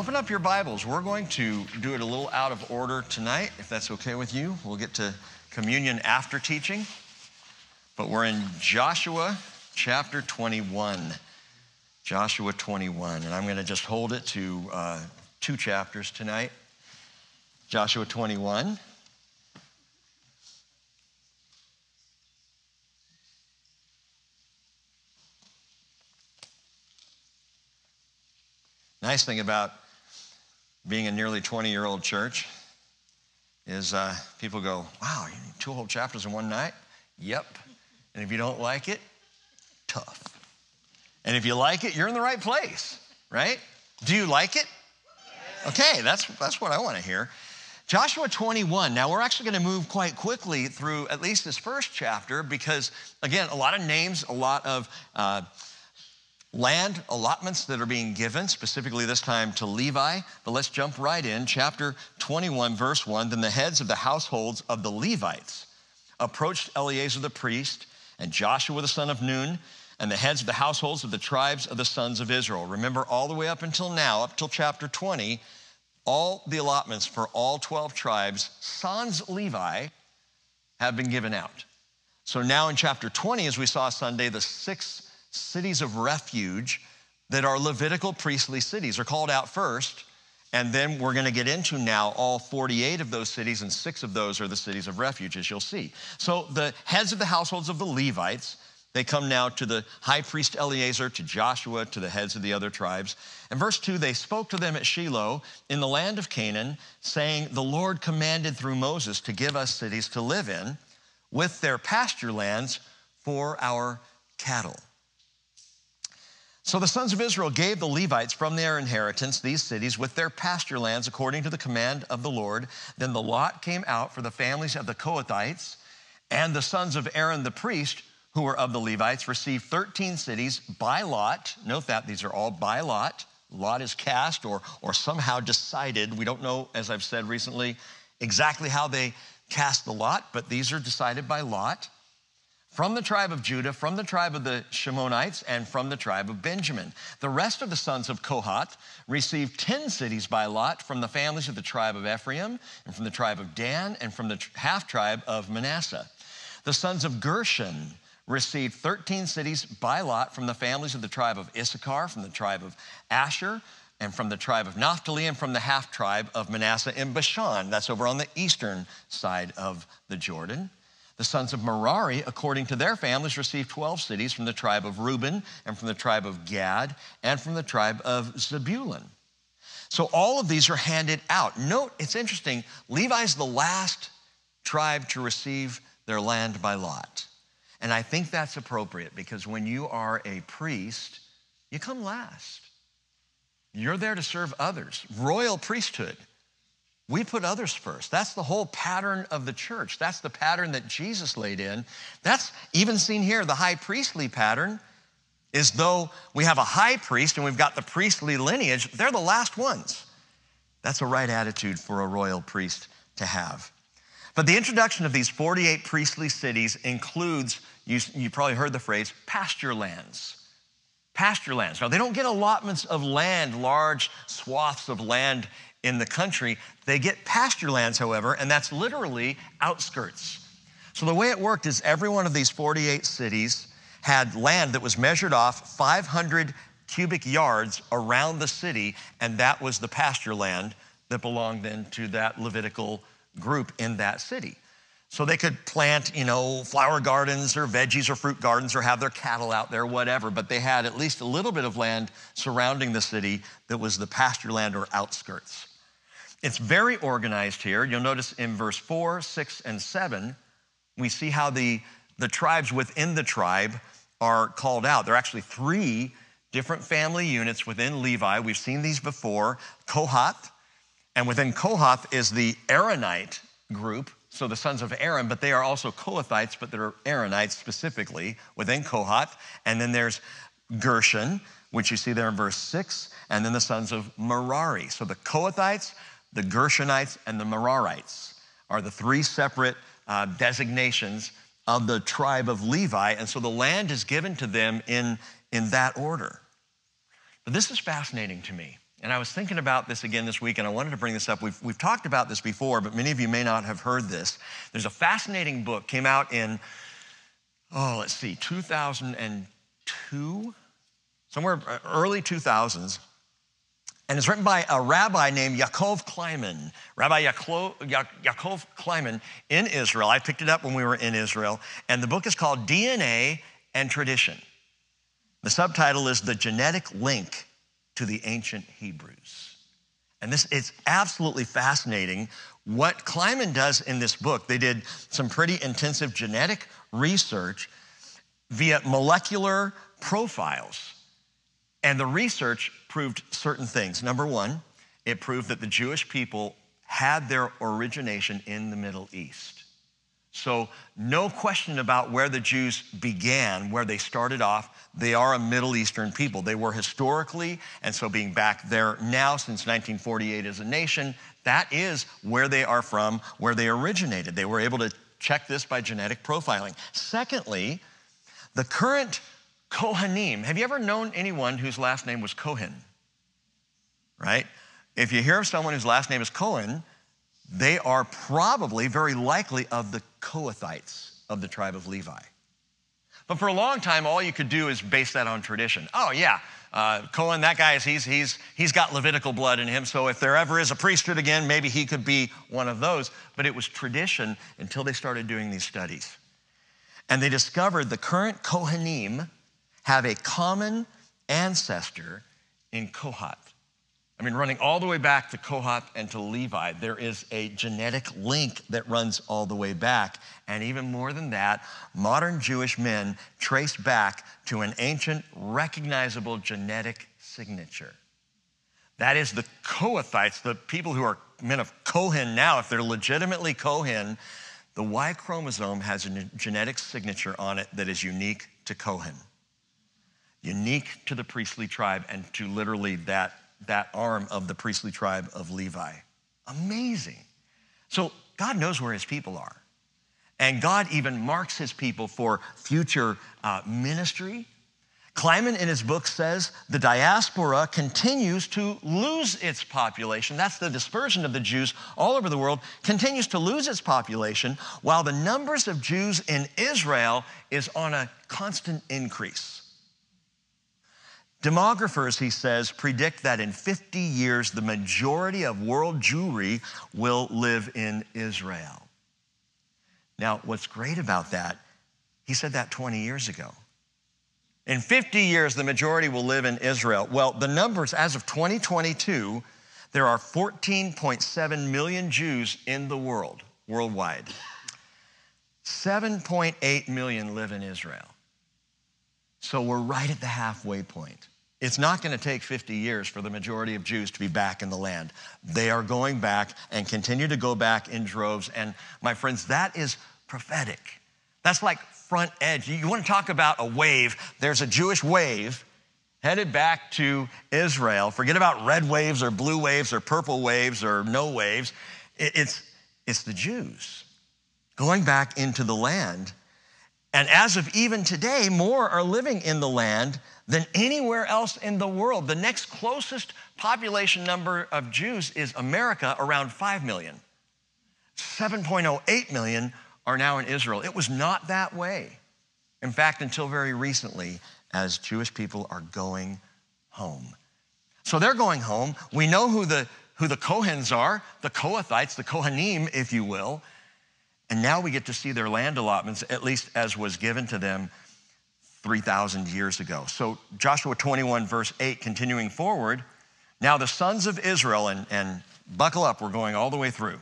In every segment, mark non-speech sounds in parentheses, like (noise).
Open up your Bibles. We're going to do it a little out of order tonight, if that's okay with you. We'll get to communion after teaching. But we're in Joshua chapter 21. Joshua 21. And I'm going to just hold it to uh, two chapters tonight. Joshua 21. Nice thing about being a nearly 20 year old church is uh, people go, wow, you need two whole chapters in one night? Yep. And if you don't like it, tough. And if you like it, you're in the right place, right? Do you like it? Okay, that's, that's what I want to hear. Joshua 21. Now, we're actually going to move quite quickly through at least this first chapter because, again, a lot of names, a lot of uh, land allotments that are being given, specifically this time to Levi. But let's jump right in. Chapter 21, verse 1 Then the heads of the households of the Levites approached Eleazar the priest and Joshua the son of Nun and the heads of the households of the tribes of the sons of Israel. Remember, all the way up until now, up till chapter 20, all the allotments for all 12 tribes, sans Levi, have been given out. So now in chapter 20, as we saw Sunday, the six cities of refuge that are Levitical priestly cities are called out first. And then we're going to get into now all 48 of those cities, and six of those are the cities of refuge, as you'll see. So the heads of the households of the Levites, they come now to the high priest Eleazar, to Joshua, to the heads of the other tribes. And verse 2 they spoke to them at Shiloh in the land of Canaan, saying, The Lord commanded through Moses to give us cities to live in with their pasture lands for our cattle. So the sons of Israel gave the Levites from their inheritance these cities with their pasture lands according to the command of the Lord. Then the lot came out for the families of the Kohathites, and the sons of Aaron the priest, who were of the Levites, received 13 cities by lot. Note that these are all by lot. Lot is cast or, or somehow decided. We don't know, as I've said recently, exactly how they cast the lot, but these are decided by lot from the tribe of Judah, from the tribe of the Shimonites, and from the tribe of Benjamin. The rest of the sons of Kohath received 10 cities by lot from the families of the tribe of Ephraim, and from the tribe of Dan, and from the half tribe of Manasseh. The sons of Gershon received 13 cities by lot from the families of the tribe of Issachar, from the tribe of Asher, and from the tribe of Naphtali, and from the half tribe of Manasseh in Bashan. That's over on the eastern side of the Jordan. The sons of Merari, according to their families, received 12 cities from the tribe of Reuben and from the tribe of Gad and from the tribe of Zebulun. So all of these are handed out. Note, it's interesting, Levi's the last tribe to receive their land by lot. And I think that's appropriate because when you are a priest, you come last. You're there to serve others, royal priesthood. We put others first. That's the whole pattern of the church. That's the pattern that Jesus laid in. That's even seen here, the high priestly pattern is though we have a high priest and we've got the priestly lineage, they're the last ones. That's a right attitude for a royal priest to have. But the introduction of these 48 priestly cities includes, you, you probably heard the phrase, pasture lands. Pasture lands. Now, they don't get allotments of land, large swaths of land in the country. They get pasture lands, however, and that's literally outskirts. So the way it worked is every one of these 48 cities had land that was measured off 500 cubic yards around the city, and that was the pasture land that belonged then to that Levitical group in that city. So they could plant, you know, flower gardens or veggies or fruit gardens or have their cattle out there, whatever, but they had at least a little bit of land surrounding the city that was the pasture land or outskirts. It's very organized here. You'll notice in verse 4, 6, and 7, we see how the, the tribes within the tribe are called out. There are actually three different family units within Levi. We've seen these before Kohath, and within Kohath is the Aaronite group, so the sons of Aaron, but they are also Kohathites, but they're Aaronites specifically within Kohath. And then there's Gershon, which you see there in verse 6, and then the sons of Merari. So the Kohathites the Gershonites and the Merarites are the three separate uh, designations of the tribe of Levi. And so the land is given to them in, in that order. But this is fascinating to me. And I was thinking about this again this week, and I wanted to bring this up. We've, we've talked about this before, but many of you may not have heard this. There's a fascinating book, came out in, oh, let's see, 2002, somewhere uh, early 2000s. And it's written by a rabbi named Yaakov Kleiman. Rabbi Yaakov, Kleiman in Israel. I picked it up when we were in Israel. And the book is called DNA and Tradition. The subtitle is The Genetic Link to the Ancient Hebrews. And this it's absolutely fascinating what Kleiman does in this book. They did some pretty intensive genetic research via molecular profiles. And the research proved certain things. Number one, it proved that the Jewish people had their origination in the Middle East. So, no question about where the Jews began, where they started off. They are a Middle Eastern people. They were historically, and so being back there now since 1948 as a nation, that is where they are from, where they originated. They were able to check this by genetic profiling. Secondly, the current Kohanim. Have you ever known anyone whose last name was Cohen? Right? If you hear of someone whose last name is Cohen, they are probably very likely of the Kohathites of the tribe of Levi. But for a long time, all you could do is base that on tradition. Oh, yeah, uh, Cohen, that guy, is, he's, he's, he's got Levitical blood in him, so if there ever is a priesthood again, maybe he could be one of those. But it was tradition until they started doing these studies. And they discovered the current Kohanim have a common ancestor in Kohat. I mean, running all the way back to Kohath and to Levi, there is a genetic link that runs all the way back. And even more than that, modern Jewish men trace back to an ancient, recognizable genetic signature. That is the Kohathites, the people who are men of Kohen now, if they're legitimately Kohen, the Y chromosome has a genetic signature on it that is unique to Kohen, unique to the priestly tribe, and to literally that that arm of the priestly tribe of Levi. Amazing. So God knows where his people are. And God even marks his people for future uh, ministry. Kleiman in his book says the diaspora continues to lose its population. That's the dispersion of the Jews all over the world, continues to lose its population, while the numbers of Jews in Israel is on a constant increase. Demographers, he says, predict that in 50 years, the majority of world Jewry will live in Israel. Now, what's great about that, he said that 20 years ago. In 50 years, the majority will live in Israel. Well, the numbers as of 2022, there are 14.7 million Jews in the world, worldwide. 7.8 million live in Israel. So we're right at the halfway point. It's not going to take 50 years for the majority of Jews to be back in the land. They are going back and continue to go back in droves. And my friends, that is prophetic. That's like front edge. You want to talk about a wave, there's a Jewish wave headed back to Israel. Forget about red waves or blue waves or purple waves or no waves. It's, it's the Jews going back into the land. And as of even today, more are living in the land than anywhere else in the world. The next closest population number of Jews is America, around 5 million. 7.08 million are now in Israel. It was not that way. In fact, until very recently, as Jewish people are going home. So they're going home. We know who the, who the Kohens are, the Kohathites, the Kohanim, if you will. And now we get to see their land allotments, at least as was given to them 3,000 years ago. So, Joshua 21, verse 8, continuing forward. Now, the sons of Israel, and, and buckle up, we're going all the way through.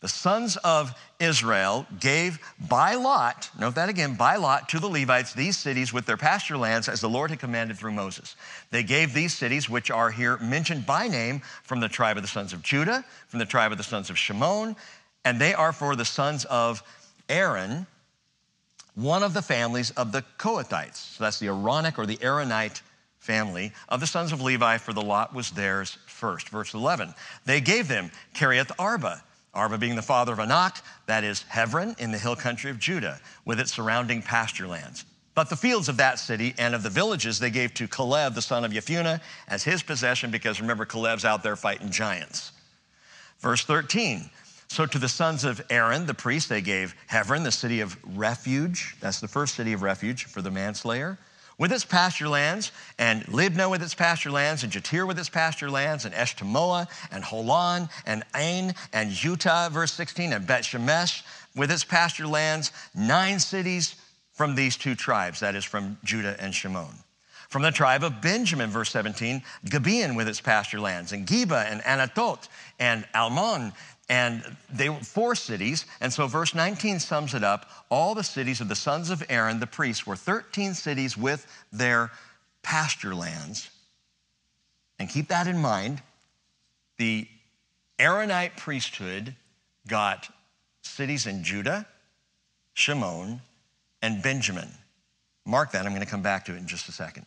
The sons of Israel gave by lot, note that again, by lot to the Levites these cities with their pasture lands as the Lord had commanded through Moses. They gave these cities, which are here mentioned by name, from the tribe of the sons of Judah, from the tribe of the sons of Shimon, and they are for the sons of Aaron, one of the families of the Kohathites. So that's the Aaronic or the Aaronite family of the sons of Levi, for the lot was theirs first. Verse 11, they gave them Kiriath Arba, Arba being the father of Anak, that is Hebron in the hill country of Judah, with its surrounding pasture lands. But the fields of that city and of the villages they gave to Caleb, the son of Jephunneh, as his possession, because remember, Caleb's out there fighting giants. Verse 13. So to the sons of Aaron, the priest, they gave Hebron, the city of refuge. That's the first city of refuge for the manslayer with its pasture lands, and Libnah with its pasture lands, and Jattir with its pasture lands, and Eshtemoa, and Holon, and Ain, and Juttah, verse 16, and Bet Shemesh with its pasture lands, nine cities from these two tribes, that is from Judah and Shimon. From the tribe of Benjamin, verse 17, Gibeon with its pasture lands, and Geba, and Anatot, and Almon, and they were four cities. And so verse 19 sums it up. All the cities of the sons of Aaron, the priests, were 13 cities with their pasture lands. And keep that in mind. The Aaronite priesthood got cities in Judah, Shimon, and Benjamin. Mark that. I'm going to come back to it in just a second.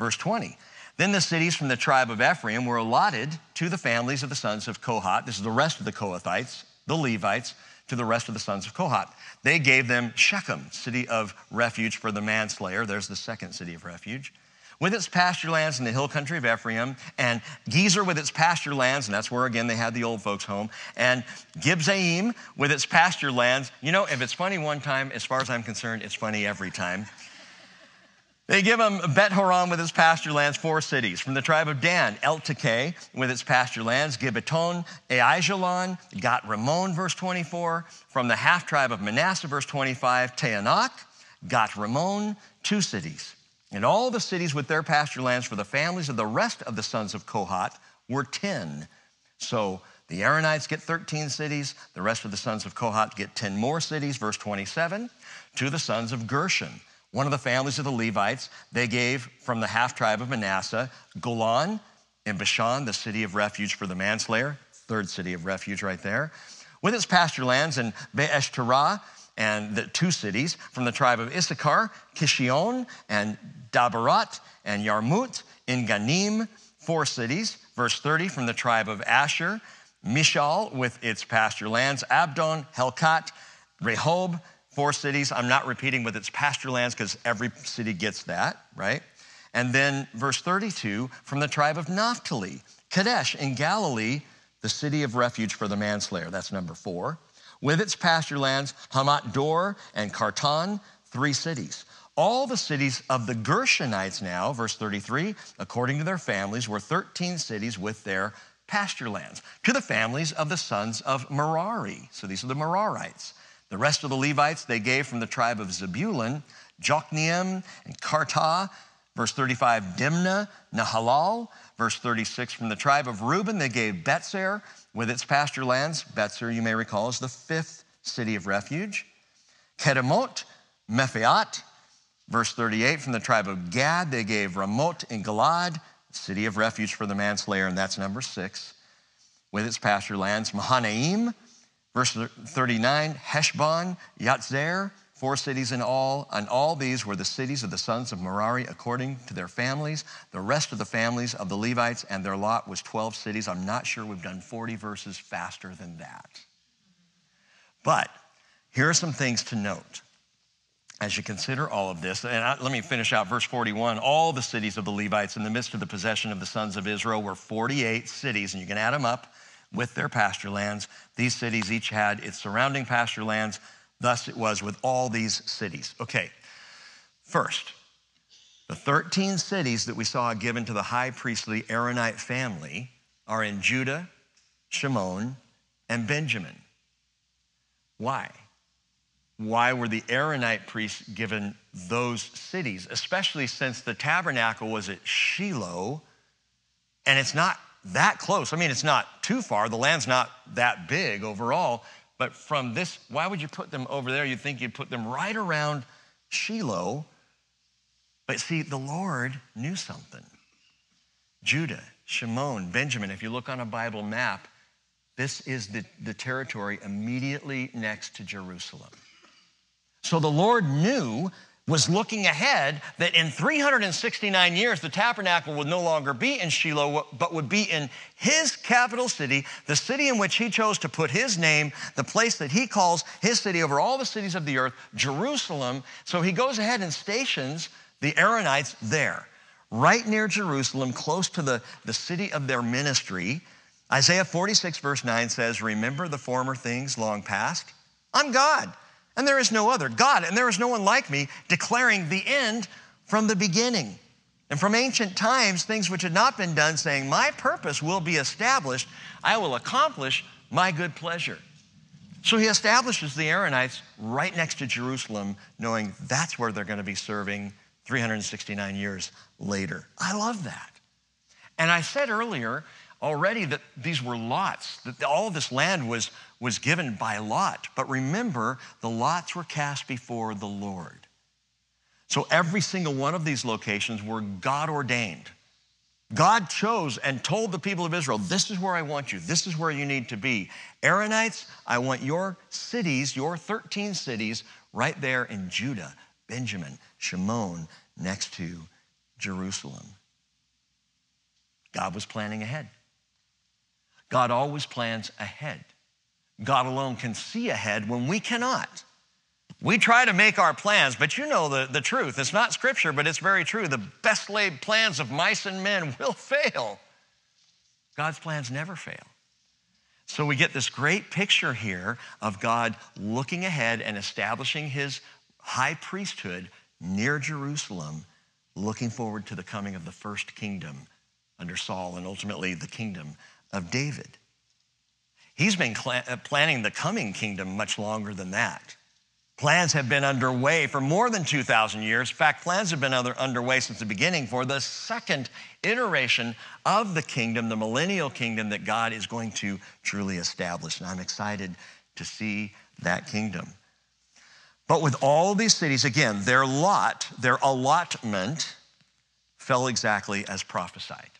Verse 20. Then the cities from the tribe of Ephraim were allotted to the families of the sons of Kohath. This is the rest of the Kohathites, the Levites, to the rest of the sons of Kohath. They gave them Shechem, city of refuge for the manslayer. There's the second city of refuge. With its pasture lands in the hill country of Ephraim, and Gezer with its pasture lands, and that's where again they had the old folks' home, and Gibzaim with its pasture lands. You know, if it's funny one time, as far as I'm concerned, it's funny every time. They give him Bet Horon with its pasture lands, four cities. From the tribe of Dan, Eltekeh with its pasture lands, Gibbethon, Aijalon, Gat Ramon, verse 24. From the half tribe of Manasseh, verse 25, Taanach, Gat Ramon, two cities. And all the cities with their pasture lands for the families of the rest of the sons of Kohath were 10. So the Aaronites get 13 cities, the rest of the sons of Kohath get 10 more cities, verse 27, to the sons of Gershon one of the families of the Levites, they gave from the half tribe of Manasseh Golan and Bashan, the city of refuge for the manslayer, third city of refuge right there, with its pasture lands and Beeshterah and the two cities from the tribe of Issachar, Kishion and Dabarat and Yarmut in Ganim, four cities. Verse 30 from the tribe of Asher, Mishal with its pasture lands, Abdon, Helkat, Rehob, four cities. I'm not repeating with its pasture lands because every city gets that, right? And then verse 32 from the tribe of Naphtali, Kadesh in Galilee, the city of refuge for the manslayer. That's number four. With its pasture lands, Hamat Dor and Kartan, three cities. All the cities of the Gershonites now, verse 33, according to their families, were 13 cities with their pasture lands. To the families of the sons of Merari. So these are the Merarites. The rest of the Levites they gave from the tribe of Zebulun, Jokneam and Kartah. Verse 35, Dimnah, Nahalal. Verse 36, from the tribe of Reuben, they gave Bezer with its pasture lands. Bezer, you may recall, is the fifth city of refuge. Kedemot, Mephiat. Verse 38, from the tribe of Gad, they gave Ramot in Galad, city of refuge for the manslayer, and that's number six, with its pasture lands. Mahanaim, Verse 39 Heshbon, Yatzer, four cities in all, and all these were the cities of the sons of Merari according to their families. The rest of the families of the Levites and their lot was 12 cities. I'm not sure we've done 40 verses faster than that. But here are some things to note as you consider all of this. And I, let me finish out verse 41. All the cities of the Levites in the midst of the possession of the sons of Israel were 48 cities, and you can add them up with their pasture lands. These cities each had its surrounding pasture lands. Thus it was with all these cities. Okay, first, the 13 cities that we saw given to the high priestly Aaronite family are in Judah, Shimon, and Benjamin. Why? Why were the Aaronite priests given those cities, especially since the tabernacle was at Shiloh and it's not that close. I mean, it's not too far. The land's not that big overall. But from this, why would you put them over there? You'd think you'd put them right around Shiloh. But see, the Lord knew something. Judah, Shimon, Benjamin, if you look on a Bible map, this is the, the territory immediately next to Jerusalem. So the Lord knew was looking ahead that in 369 years, the tabernacle would no longer be in Shiloh, but would be in his capital city, the city in which he chose to put his name, the place that he calls his city over all the cities of the earth, Jerusalem. So he goes ahead and stations the Aaronites there, right near Jerusalem, close to the, the city of their ministry. Isaiah 46, verse 9 says, Remember the former things long past? I'm God and there is no other. God, and there is no one like me, declaring the end from the beginning. And from ancient times, things which had not been done, saying, My purpose will be established, I will accomplish my good pleasure. So he establishes the Aaronites right next to Jerusalem, knowing that's where they're going to be serving 369 years later. I love that. And I said earlier already that these were lots, that all this land was, was given by lot. But remember, the lots were cast before the Lord. So every single one of these locations were God ordained. God chose and told the people of Israel, This is where I want you. This is where you need to be. Aaronites, I want your cities, your 13 cities, right there in Judah, Benjamin, Shimon, next to Jerusalem. God was planning ahead. God always plans ahead. God alone can see ahead when we cannot. We try to make our plans, but you know the, the truth. It's not scripture, but it's very true. The best laid plans of mice and men (laughs) will fail. God's plans never fail. So we get this great picture here of God looking ahead and establishing his high priesthood near Jerusalem, looking forward to the coming of the first kingdom under Saul and ultimately the kingdom of David. He's been uh, planning the coming kingdom much longer than that. Plans have been underway for more than 2,000 years. In fact, plans have been under, underway since the beginning for the second iteration of the kingdom, the millennial kingdom that God is going to truly establish. And I'm excited to see that kingdom. But with all these cities, again, their lot, their allotment fell exactly as prophesied.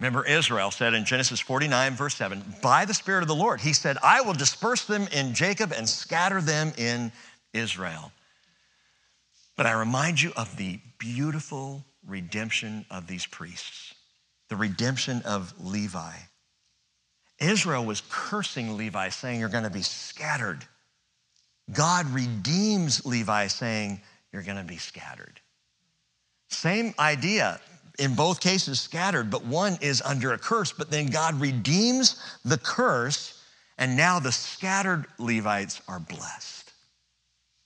Remember, Israel said in Genesis 49, verse 7, by the Spirit of the Lord, he said, I will disperse them in Jacob and scatter them in Israel. But I remind you of the beautiful redemption of these priests, the redemption of Levi. Israel was cursing Levi, saying, You're going to be scattered. God redeems Levi, saying, You're going to be scattered. Same idea in both cases scattered, but one is under a curse. But then God redeems the curse, and now the scattered Levites are blessed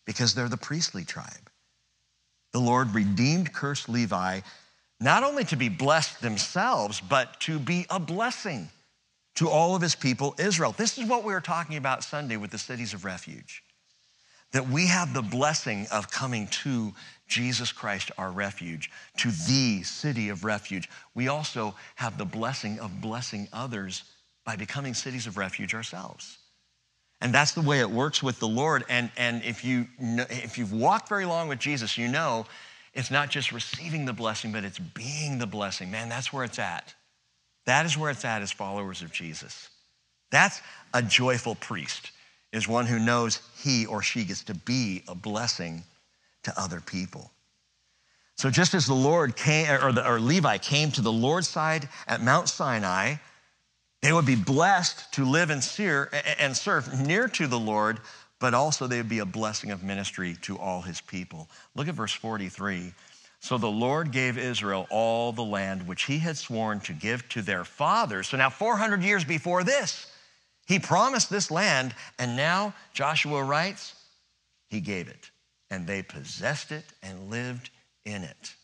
because they're the priestly tribe. The Lord redeemed cursed Levi not only to be blessed themselves, but to be a blessing to all of his people, Israel. This is what we were talking about Sunday with the cities of refuge. That we have the blessing of coming to Jesus Christ, our refuge, to the city of refuge. We also have the blessing of blessing others by becoming cities of refuge ourselves. And that's the way it works with the Lord. And, and if, you if you've walked very long with Jesus, you know it's not just receiving the blessing, but it's being the blessing. Man, that's where it's at. That is where it's at as followers of Jesus. That's a joyful priest, is one who knows he or she gets to be a blessing to other people. So just as the Lord came, or, the, or Levi came to the Lord's side at Mount Sinai, they would be blessed to live and, sear, and serve near to the Lord, but also they would be a blessing of ministry to all his people. Look at verse 43. So the Lord gave Israel all the land which he had sworn to give to their fathers. So now, 400 years before this, he promised this land, and now Joshua writes, he gave it and they possessed it and lived in it.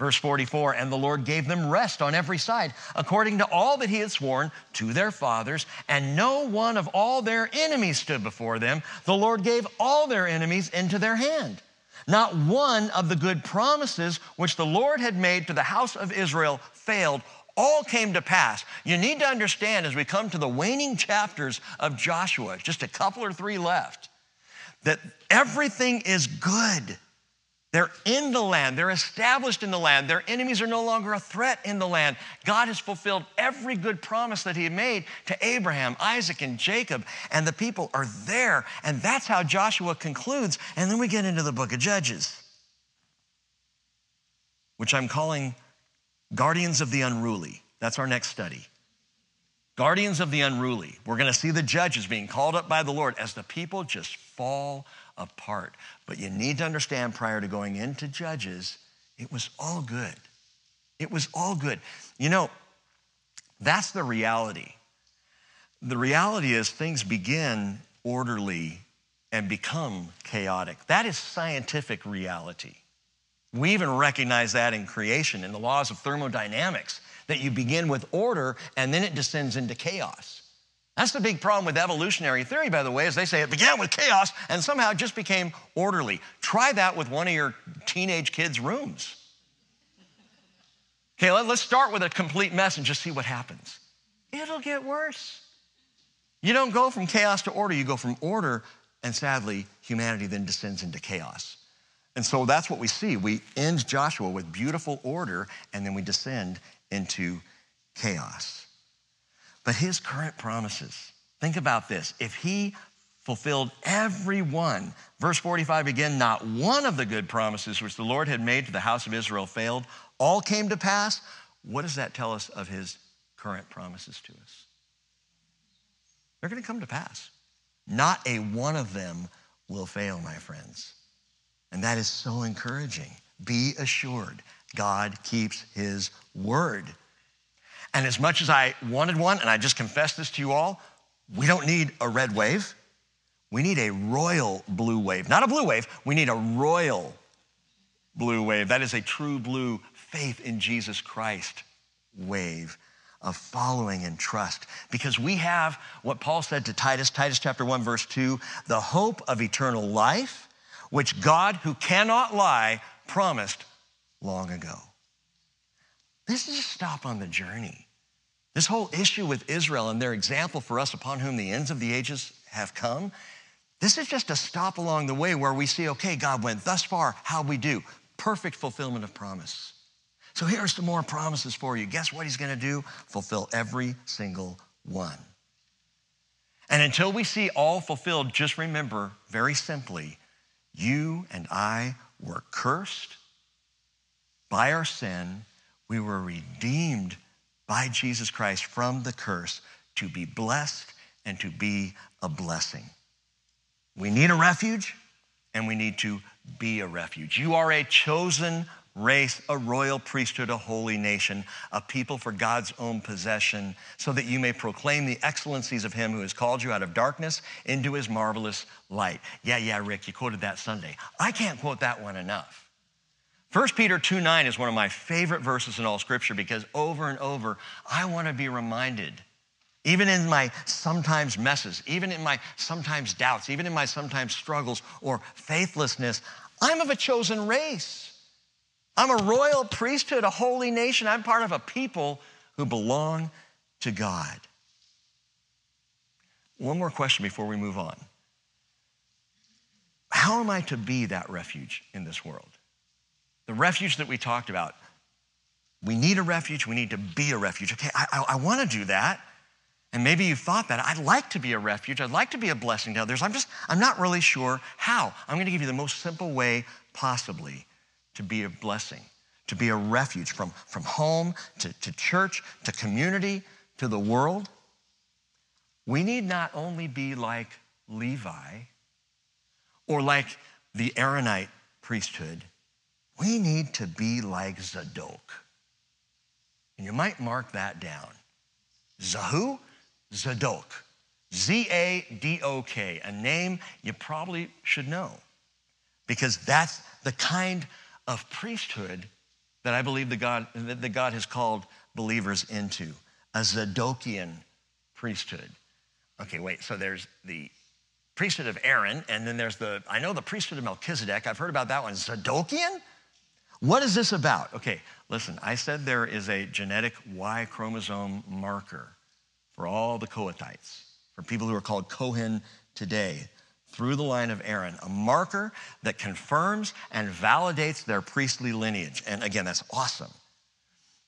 Verse 44 And the Lord gave them rest on every side, according to all that he had sworn to their fathers, and no one of all their enemies stood before them. The Lord gave all their enemies into their hand. Not one of the good promises which the Lord had made to the house of Israel failed. All came to pass. You need to understand as we come to the waning chapters of Joshua, just a couple or three left, that everything is good. They're in the land. They're established in the land. Their enemies are no longer a threat in the land. God has fulfilled every good promise that He made to Abraham, Isaac, and Jacob, and the people are there. And that's how Joshua concludes. And then we get into the book of Judges, which I'm calling Guardians of the Unruly. That's our next study. Guardians of the Unruly. We're going to see the judges being called up by the Lord as the people just fall apart. But you need to understand prior to going into Judges, it was all good. It was all good. You know, that's the reality. The reality is things begin orderly and become chaotic. That is scientific reality. We even recognize that in creation, in the laws of thermodynamics, that you begin with order and then it descends into chaos. That's the big problem with evolutionary theory, by the way, is they say it began with chaos and somehow just became orderly. Try that with one of your teenage kids' rooms. Okay, let, us start with a complete mess and just see what happens. It'll get worse. You don't go from chaos to order, you go from order, and sadly, humanity then descends into chaos. And so that's what we see. We end Joshua with beautiful order, and then we descend into chaos. But his current promises, think about this. If he fulfilled every one, verse 45 again, not one of the good promises which the Lord had made to the house of Israel failed, all came to pass. What does that tell us of his current promises to us? They're going to come to pass. Not a one of them will fail, my friends. And that is so encouraging. Be assured, God keeps his word. And as much as I wanted one, and I just confess this to you all, we don't need a red wave. We need a royal blue wave. Not a blue wave, we need a royal blue wave. That is a true blue faith in Jesus Christ wave of following and trust. Because we have what Paul said to Titus, Titus chapter 1, verse 2, the hope of eternal life, which God, who cannot lie, promised long ago. This is a stop on the journey. This whole issue with Israel and their example for us upon whom the ends of the ages have come, this is just a stop along the way where we see, okay, God went thus far, how we do? Perfect fulfillment of promise. So here are some more promises for you. Guess what he's gonna do? Fulfill every single one. And until we see all fulfilled, just remember very simply, you and I were cursed by our sin we were redeemed by Jesus Christ from the curse to be blessed and to be a blessing. We need a refuge and we need to be a refuge. You are a chosen race, a royal priesthood, a holy nation, a people for God's own possession, so that you may proclaim the excellencies of Him who has called you out of darkness into His marvelous light. Yeah, yeah, Rick, you quoted that Sunday. I can't quote that one enough. 1 Peter 2 9 is one of my favorite verses in all scripture because over and over, I want to be reminded, even in my sometimes messes, even in my sometimes doubts, even in my sometimes struggles or faithlessness, I'm of a chosen race. I'm a royal priesthood, a holy nation. I'm part of a people who belong to God. One more question before we move on. How am I to be that refuge in this world? The refuge that we talked about. We need a refuge. We need to be a refuge. Okay, I, I, I want to do that. And maybe you thought that. I'd like to be a refuge. I'd like to be a blessing to others. I'm just, I'm not really sure how. I'm going to give you the most simple way possibly to be a blessing, to be a refuge from, from home to, to church to community to the world. We need not only be like Levi or like the Aaronite priesthood, we need to be like Zadok. And you might mark that down. Zahu, Zadok. Z A D O K, a name you probably should know because that's the kind of priesthood that I believe that God, that God has called believers into a Zadokian priesthood. Okay, wait, so there's the priesthood of Aaron, and then there's the, I know the priesthood of Melchizedek. I've heard about that one. Zadokian? What is this about? Okay, listen, I said there is a genetic Y chromosome marker for all the Kohatites, for people who are called Kohen today. through the line of Aaron, a marker that confirms and validates their priestly lineage. And again, that's awesome.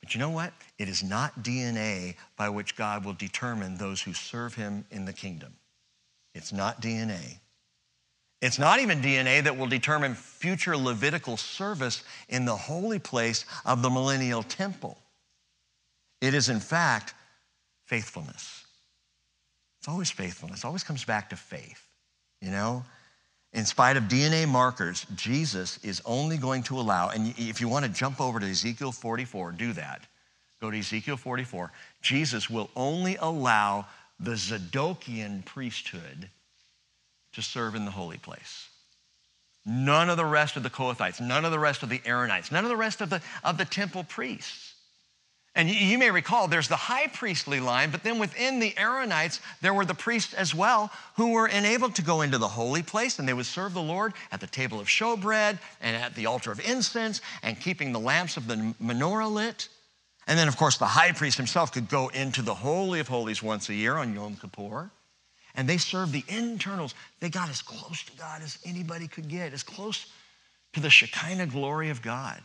But you know what? It is not DNA by which God will determine those who serve him in the kingdom. It's not DNA. It's not even DNA that will determine future Levitical service in the holy place of the millennial temple. It is, in fact, faithfulness. It's always faithfulness, it always comes back to faith, you know? In spite of DNA markers, Jesus is only going to allow, and if you want to jump over to Ezekiel 44, do that. Go to Ezekiel 44. Jesus will only allow the Zadokian priesthood to serve in the holy place. None of the rest of the Kohathites, none of the rest of the Aaronites, none of the rest of the, of the temple priests. And you, you may recall there's the high priestly line, but then within the Aaronites, there were the priests as well who were enabled to go into the holy place and they would serve the Lord at the table of showbread and at the altar of incense and keeping the lamps of the menorah lit. And then, of course, the high priest himself could go into the Holy of Holies once a year on Yom Kippur. And they served the internals. They got as close to God as anybody could get, as close to the Shekinah glory of God.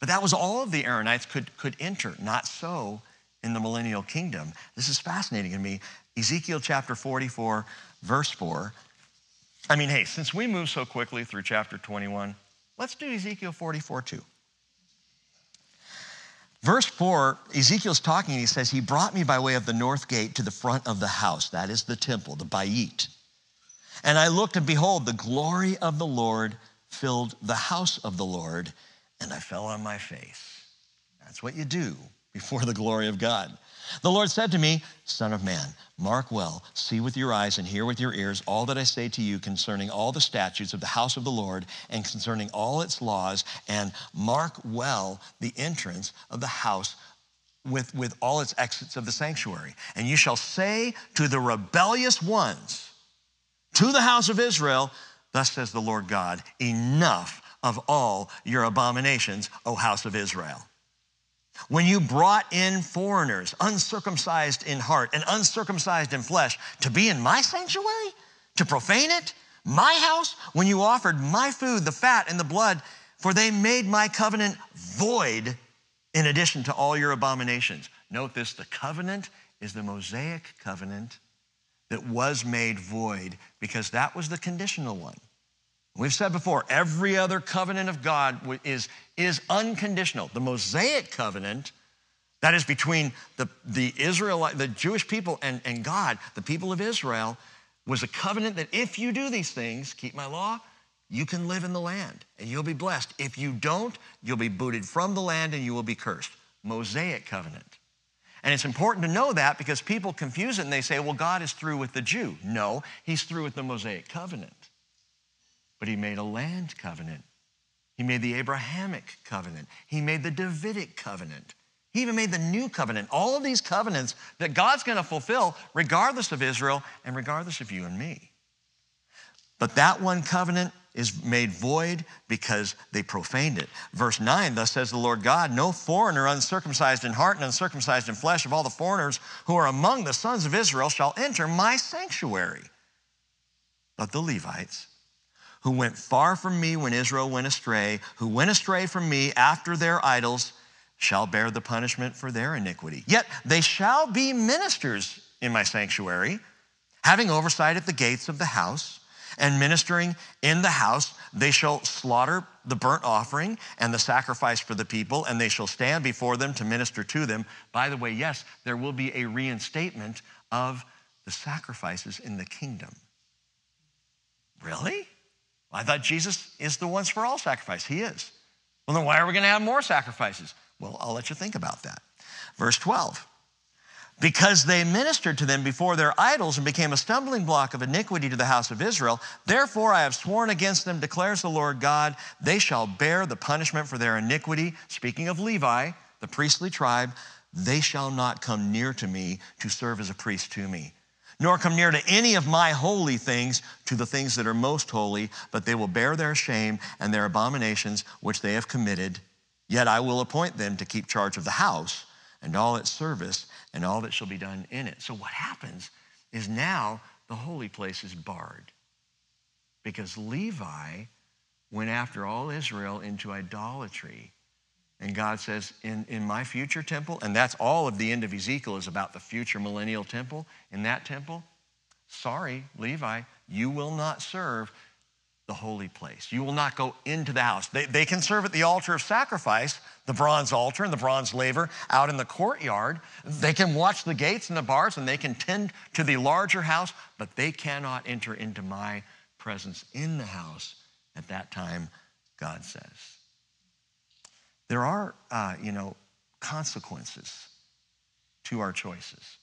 But that was all of the Aaronites could, could enter. Not so in the millennial kingdom. This is fascinating to me. Ezekiel chapter 44, verse 4. I mean, hey, since we move so quickly through chapter 21, let's do Ezekiel 44 too. Verse 4, Ezekiel's talking and he says, He brought me by way of the north gate to the front of the house. That is the temple, the Bayit. And I looked, and behold, the glory of the Lord filled the house of the Lord, and I fell on my face. That's what you do before the glory of God. The Lord said to me, Son of man, mark well, see with your eyes and hear with your ears all that I say to you concerning all the statutes of the house of the Lord and concerning all its laws, and mark well the entrance of the house with, with all its exits of the sanctuary. And you shall say to the rebellious ones, to the house of Israel, Thus says the Lord God, enough of all your abominations, O house of Israel. When you brought in foreigners, uncircumcised in heart and uncircumcised in flesh, to be in my sanctuary, to profane it, my house, when you offered my food, the fat and the blood, for they made my covenant void in addition to all your abominations. Note this the covenant is the Mosaic covenant that was made void because that was the conditional one. We've said before, every other covenant of God is, is unconditional. The Mosaic covenant, that is between the, the Israelite, the Jewish people and, and God, the people of Israel, was a covenant that if you do these things, keep my law, you can live in the land and you'll be blessed. If you don't, you'll be booted from the land and you will be cursed. Mosaic covenant. And it's important to know that because people confuse it and they say, well, God is through with the Jew. No, he's through with the Mosaic covenant but he made a land covenant. He made the Abrahamic covenant. He made the Davidic covenant. He even made the new covenant. All of these covenants that God's going to fulfill regardless of Israel and regardless of you and me. But that one covenant is made void because they profaned it. Verse 9, thus says the Lord God, no foreigner uncircumcised in heart and uncircumcised in flesh of all the foreigners who are among the sons of Israel shall enter my sanctuary. But the Levites who went far from me when Israel went astray, who went astray from me after their idols, shall bear the punishment for their iniquity. Yet they shall be ministers in my sanctuary, having oversight at the gates of the house, and ministering in the house. They shall slaughter the burnt offering and the sacrifice for the people, and they shall stand before them to minister to them. By the way, yes, there will be a reinstatement of the sacrifices in the kingdom. Really? I thought Jesus is the once for all sacrifice. He is. Well, then why are we going to have more sacrifices? Well, I'll let you think about that. Verse 12. Because they ministered to them before their idols and became a stumbling block of iniquity to the house of Israel, therefore I have sworn against them, declares the Lord God, they shall bear the punishment for their iniquity. Speaking of Levi, the priestly tribe, they shall not come near to me to serve as a priest to me nor come near to any of my holy things, to the things that are most holy, but they will bear their shame and their abominations which they have committed. Yet I will appoint them to keep charge of the house and all its service and all that shall be done in it. So what happens is now the holy place is barred. because Levi went after all Israel into idolatry. And God says, in, in my future temple, and that's all of the end of Ezekiel is about the future millennial temple. In that temple, sorry, Levi, you will not serve the holy place. You will not go into the house. They, they can serve at the altar of sacrifice, the bronze altar and the bronze laver out in the courtyard. They can watch the gates and the bars and they can tend to the larger house, but they cannot enter into my presence in the house at that time, God says. There are, uh, you know, consequences to our choices.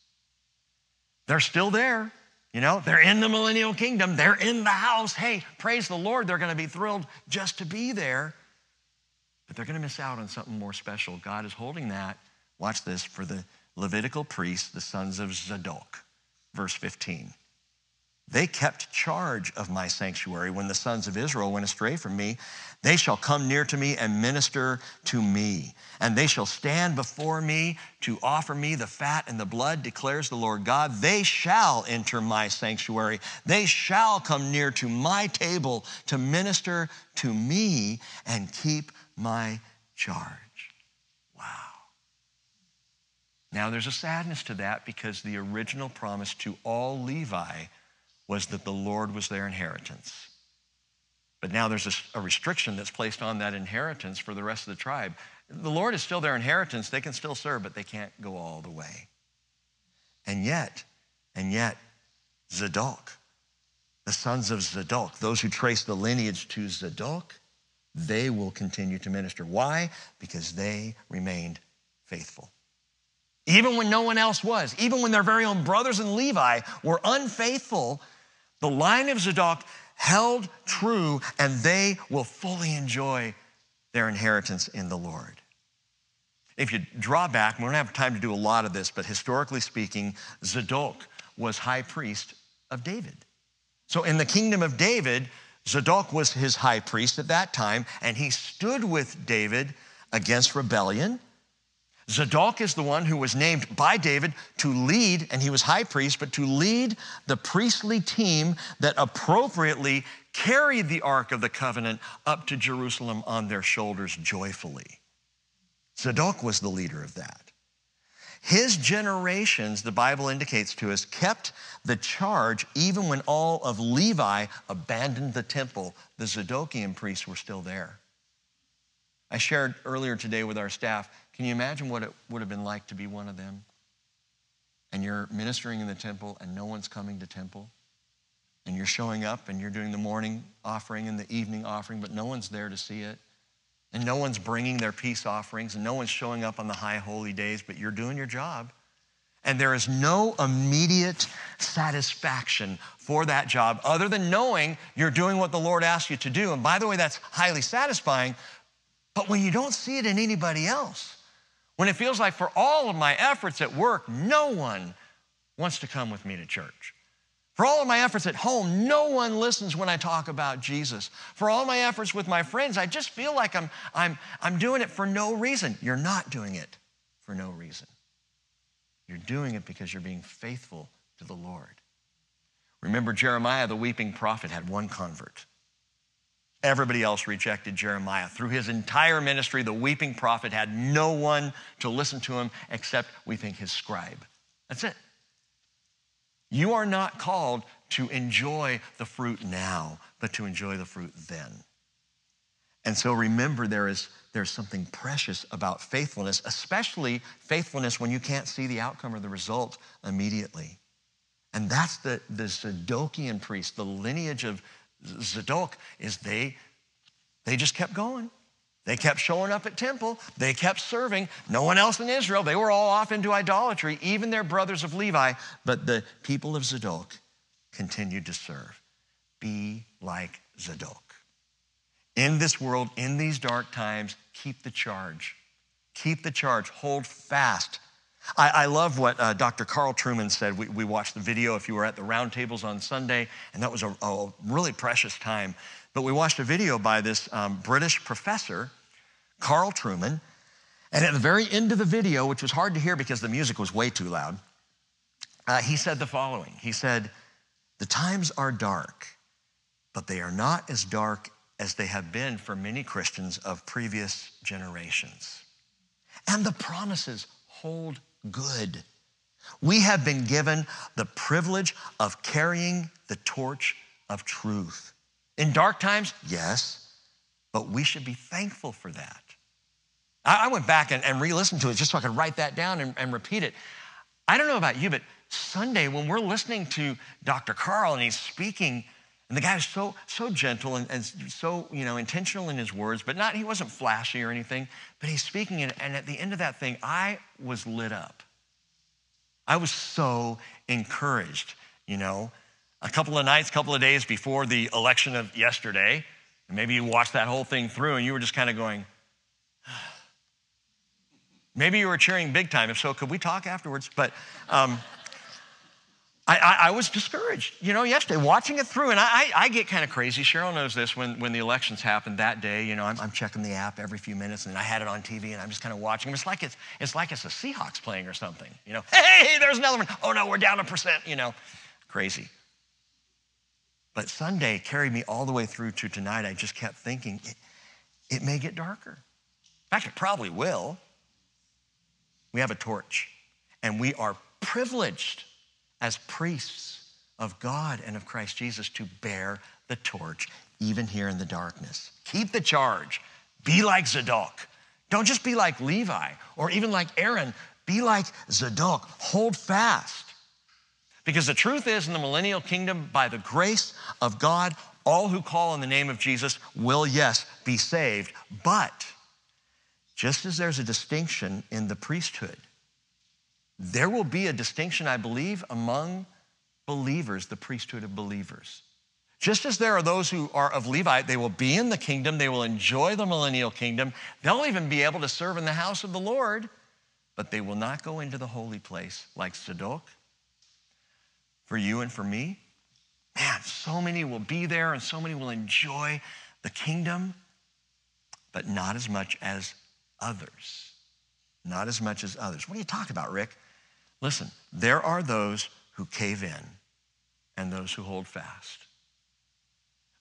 They're still there. You know, they're in the millennial kingdom, they're in the house. Hey, praise the Lord, they're going to be thrilled just to be there. But they're going to miss out on something more special. God is holding that, watch this, for the Levitical priests, the sons of Zadok. Verse 15. They kept charge of my sanctuary when the sons of Israel went astray from me. They shall come near to me and minister to me. And they shall stand before me to offer me the fat and the blood, declares the Lord God. They shall enter my sanctuary. They shall come near to my table to minister to me and keep my charge. Wow. Now, there's a sadness to that because the original promise to all Levi was that the Lord was their inheritance. But now there's a, restriction that's placed on that inheritance for the rest of the tribe. The Lord is still their inheritance. They can still serve, but they can't go all the way. And yet, and yet, Zadok, the sons of Zadok, those who trace the lineage to Zadok, they will continue to minister. Why? Because they remained faithful. Even when no one else was, even when their very own brothers and Levi were unfaithful the line of Zadok held true, and they will fully enjoy their inheritance in the Lord. If you draw back, we don't have time to do a lot of this, but historically speaking, Zadok was high priest of David. So in the kingdom of David, Zadok was his high priest at that time, and he stood with David against rebellion Zadok is the one who was named by David to lead, and he was high priest, but to lead the priestly team that appropriately carried the Ark of the Covenant up to Jerusalem on their shoulders joyfully. Zadok was the leader of that. His generations, the Bible indicates to us, kept the charge even when all of Levi abandoned the temple. The Zadokian priests were still there. I shared earlier today with our staff can you imagine what it would have been like to be one of them? And you're ministering in the temple and no one's coming to temple. And you're showing up and you're doing the morning offering and the evening offering, but no one's there to see it. And no one's bringing their peace offerings and no one's showing up on the high holy days, but you're doing your job. And there is no immediate satisfaction for that job other than knowing you're doing what the Lord asked you to do. And by the way, that's highly satisfying. But when you don't see it in anybody else, when it feels like for all of my efforts at work, no one wants to come with me to church. For all of my efforts at home, no one listens when I talk about Jesus. For all my efforts with my friends, I just feel like I'm, I'm, I'm doing it for no reason. You're not doing it for no reason. You're doing it because you're being faithful to the Lord. Remember, Jeremiah, the weeping prophet, had one convert. Everybody else rejected Jeremiah. Through his entire ministry, the weeping prophet had no one to listen to him except, we think, his scribe. That's it. You are not called to enjoy the fruit now, but to enjoy the fruit then. And so remember, there is there's something precious about faithfulness, especially faithfulness when you can't see the outcome or the result immediately. And that's the, the Zadokian priest, the lineage of Zadok is they, they just kept going. They kept showing up at temple. They kept serving. No one else in Israel. They were all off into idolatry, even their brothers of Levi. But the people of Zadok continued to serve. Be like Zadok. In this world, in these dark times, keep the charge. Keep the charge. Hold fast I, I love what uh, Dr. Carl Trueman said. We, we, watched the video if you were at the roundtables on Sunday, and that was a, a, really precious time. But we watched a video by this um, British professor, Carl Trueman, and at the very end of the video, which was hard to hear because the music was way too loud, uh, he said the following He said, The times are dark, but they are not as dark as they have been for many Christians of previous generations. And the promises hold good. We have been given the privilege of carrying the torch of truth. In dark times, yes, but we should be thankful for that. I, went back and, re listened to it just so I could write that down and repeat it. I don't know about you, but Sunday, when we're listening to Dr. Carl and he's speaking, and the guy is so, so gentle and, and, so, you know, intentional in his words, but not, he wasn't flashy or anything, but he's speaking, and, and at the end of that thing, I was lit up. I was so encouraged, you know. A couple of nights, couple of days before the election of yesterday, maybe you watched that whole thing through and you were just kind of going, (sighs) maybe you were cheering big time. If so, could we talk afterwards? But, um, I, I, I, was discouraged, you know, yesterday, watching it through. And I, I get kind of crazy. Cheryl knows this when, when the elections happened that day. You know, I'm, I'm, checking the app every few minutes, and I had it on TV, and I'm just kind of watching. It's like it's, it's like it's the Seahawks playing or something. You know, (laughs) hey, there's another one. Oh, no, we're down a percent, you know, crazy. But Sunday carried me all the way through to tonight. I just kept thinking, it, it may get darker. In fact, it probably will. We have a torch, and we are privileged as priests of God and of Christ Jesus to bear the torch, even here in the darkness. Keep the charge. Be like Zadok. Don't just be like Levi or even like Aaron. Be like Zadok. Hold fast. Because the truth is, in the millennial kingdom, by the grace of God, all who call on the name of Jesus will, yes, be saved. But just as there's a distinction in the priesthood, there will be a distinction, I believe, among believers, the priesthood of believers. Just as there are those who are of Levi, they will be in the kingdom, they will enjoy the millennial kingdom, they'll even be able to serve in the house of the Lord, but they will not go into the holy place like Zadok. For you and for me, man, so many will be there and so many will enjoy the kingdom, but not as much as others. Not as much as others. What are you talking about, Rick? Listen, there are those who cave in and those who hold fast.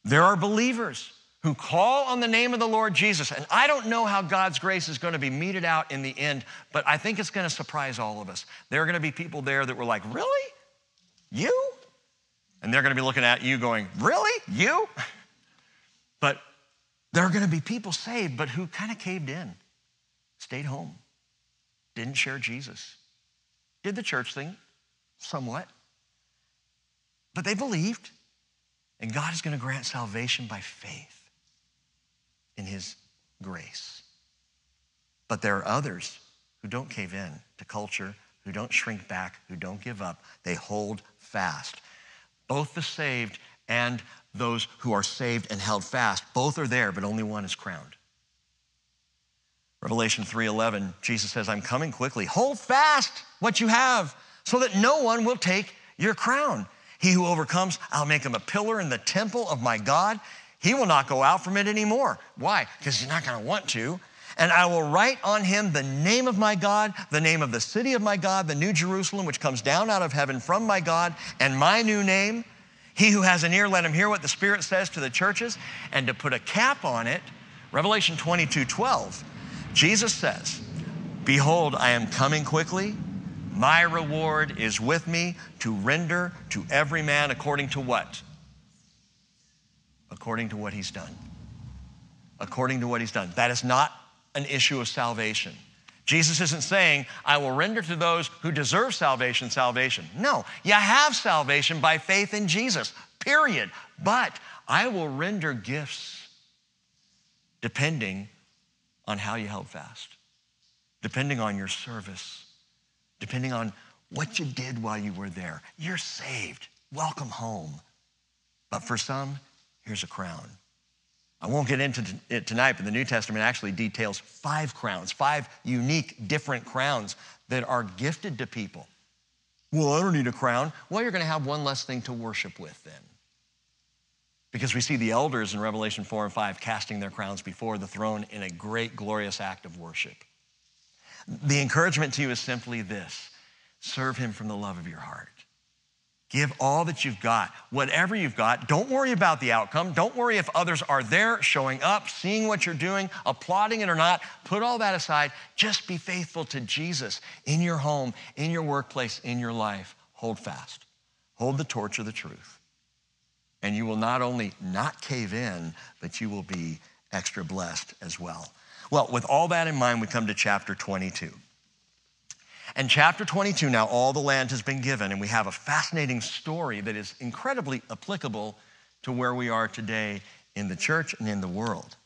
There are believers who call on the name of the Lord Jesus. And I don't know how God's grace is going to be meted out in the end, but I think it's going to surprise all of us. There are going to be people there that were like, Really? You? And they're going to be looking at you going, Really? You? (laughs) But there are going to be people saved, but who kind of caved in, stayed home, didn't share Jesus. Did the church thing, somewhat. But they believed, and God is going to grant salvation by faith in His grace. But there are others who don't cave in to culture, who don't shrink back, who don't give up. They hold fast. Both the saved and those who are saved and held fast, both are there, but only one is crowned. Revelation 3:11, Jesus says, "I'm coming quickly. Hold fast what you have so that no one will take your crown. He who overcomes, I'll make him a pillar in the temple of my God. He will not go out from it anymore. Why? Because he's not going to want to. And I will write on him the name of my God, the name of the city of my God, the new Jerusalem, which comes down out of heaven from my God, and my new name. He who has an ear, let him hear what the Spirit says to the churches. And to put a cap on it, Revelation 22 12 Jesus says, Behold, I am coming quickly. My reward is with me to render to every man according to what? According to what he's done. According to what he's done. That is not an issue of salvation. Jesus isn't saying, I will render to those who deserve salvation salvation. No, you have salvation by faith in Jesus, period. But I will render gifts depending on how you held fast, depending on your service, depending on what you did while you were there. You're saved. Welcome home. But for some, here's a crown. I won't get into it tonight, but the New Testament actually details five crowns, five unique, different crowns that are gifted to people. Well, I don't need a crown. Well, you're going to have one less thing to worship with then. Because we see the elders in Revelation 4 and 5 casting their crowns before the throne in a great, glorious act of worship. The encouragement to you is simply this serve him from the love of your heart. Give all that you've got, whatever you've got. Don't worry about the outcome. Don't worry if others are there, showing up, seeing what you're doing, applauding it or not. Put all that aside. Just be faithful to Jesus in your home, in your workplace, in your life. Hold fast. Hold the torch of the truth. And you will not only not cave in, but you will be extra blessed as well. Well, with all that in mind, we come to chapter 22. And chapter 22, now all the land has been given, and we have a fascinating story that is incredibly applicable to where we are today in the church and in the world.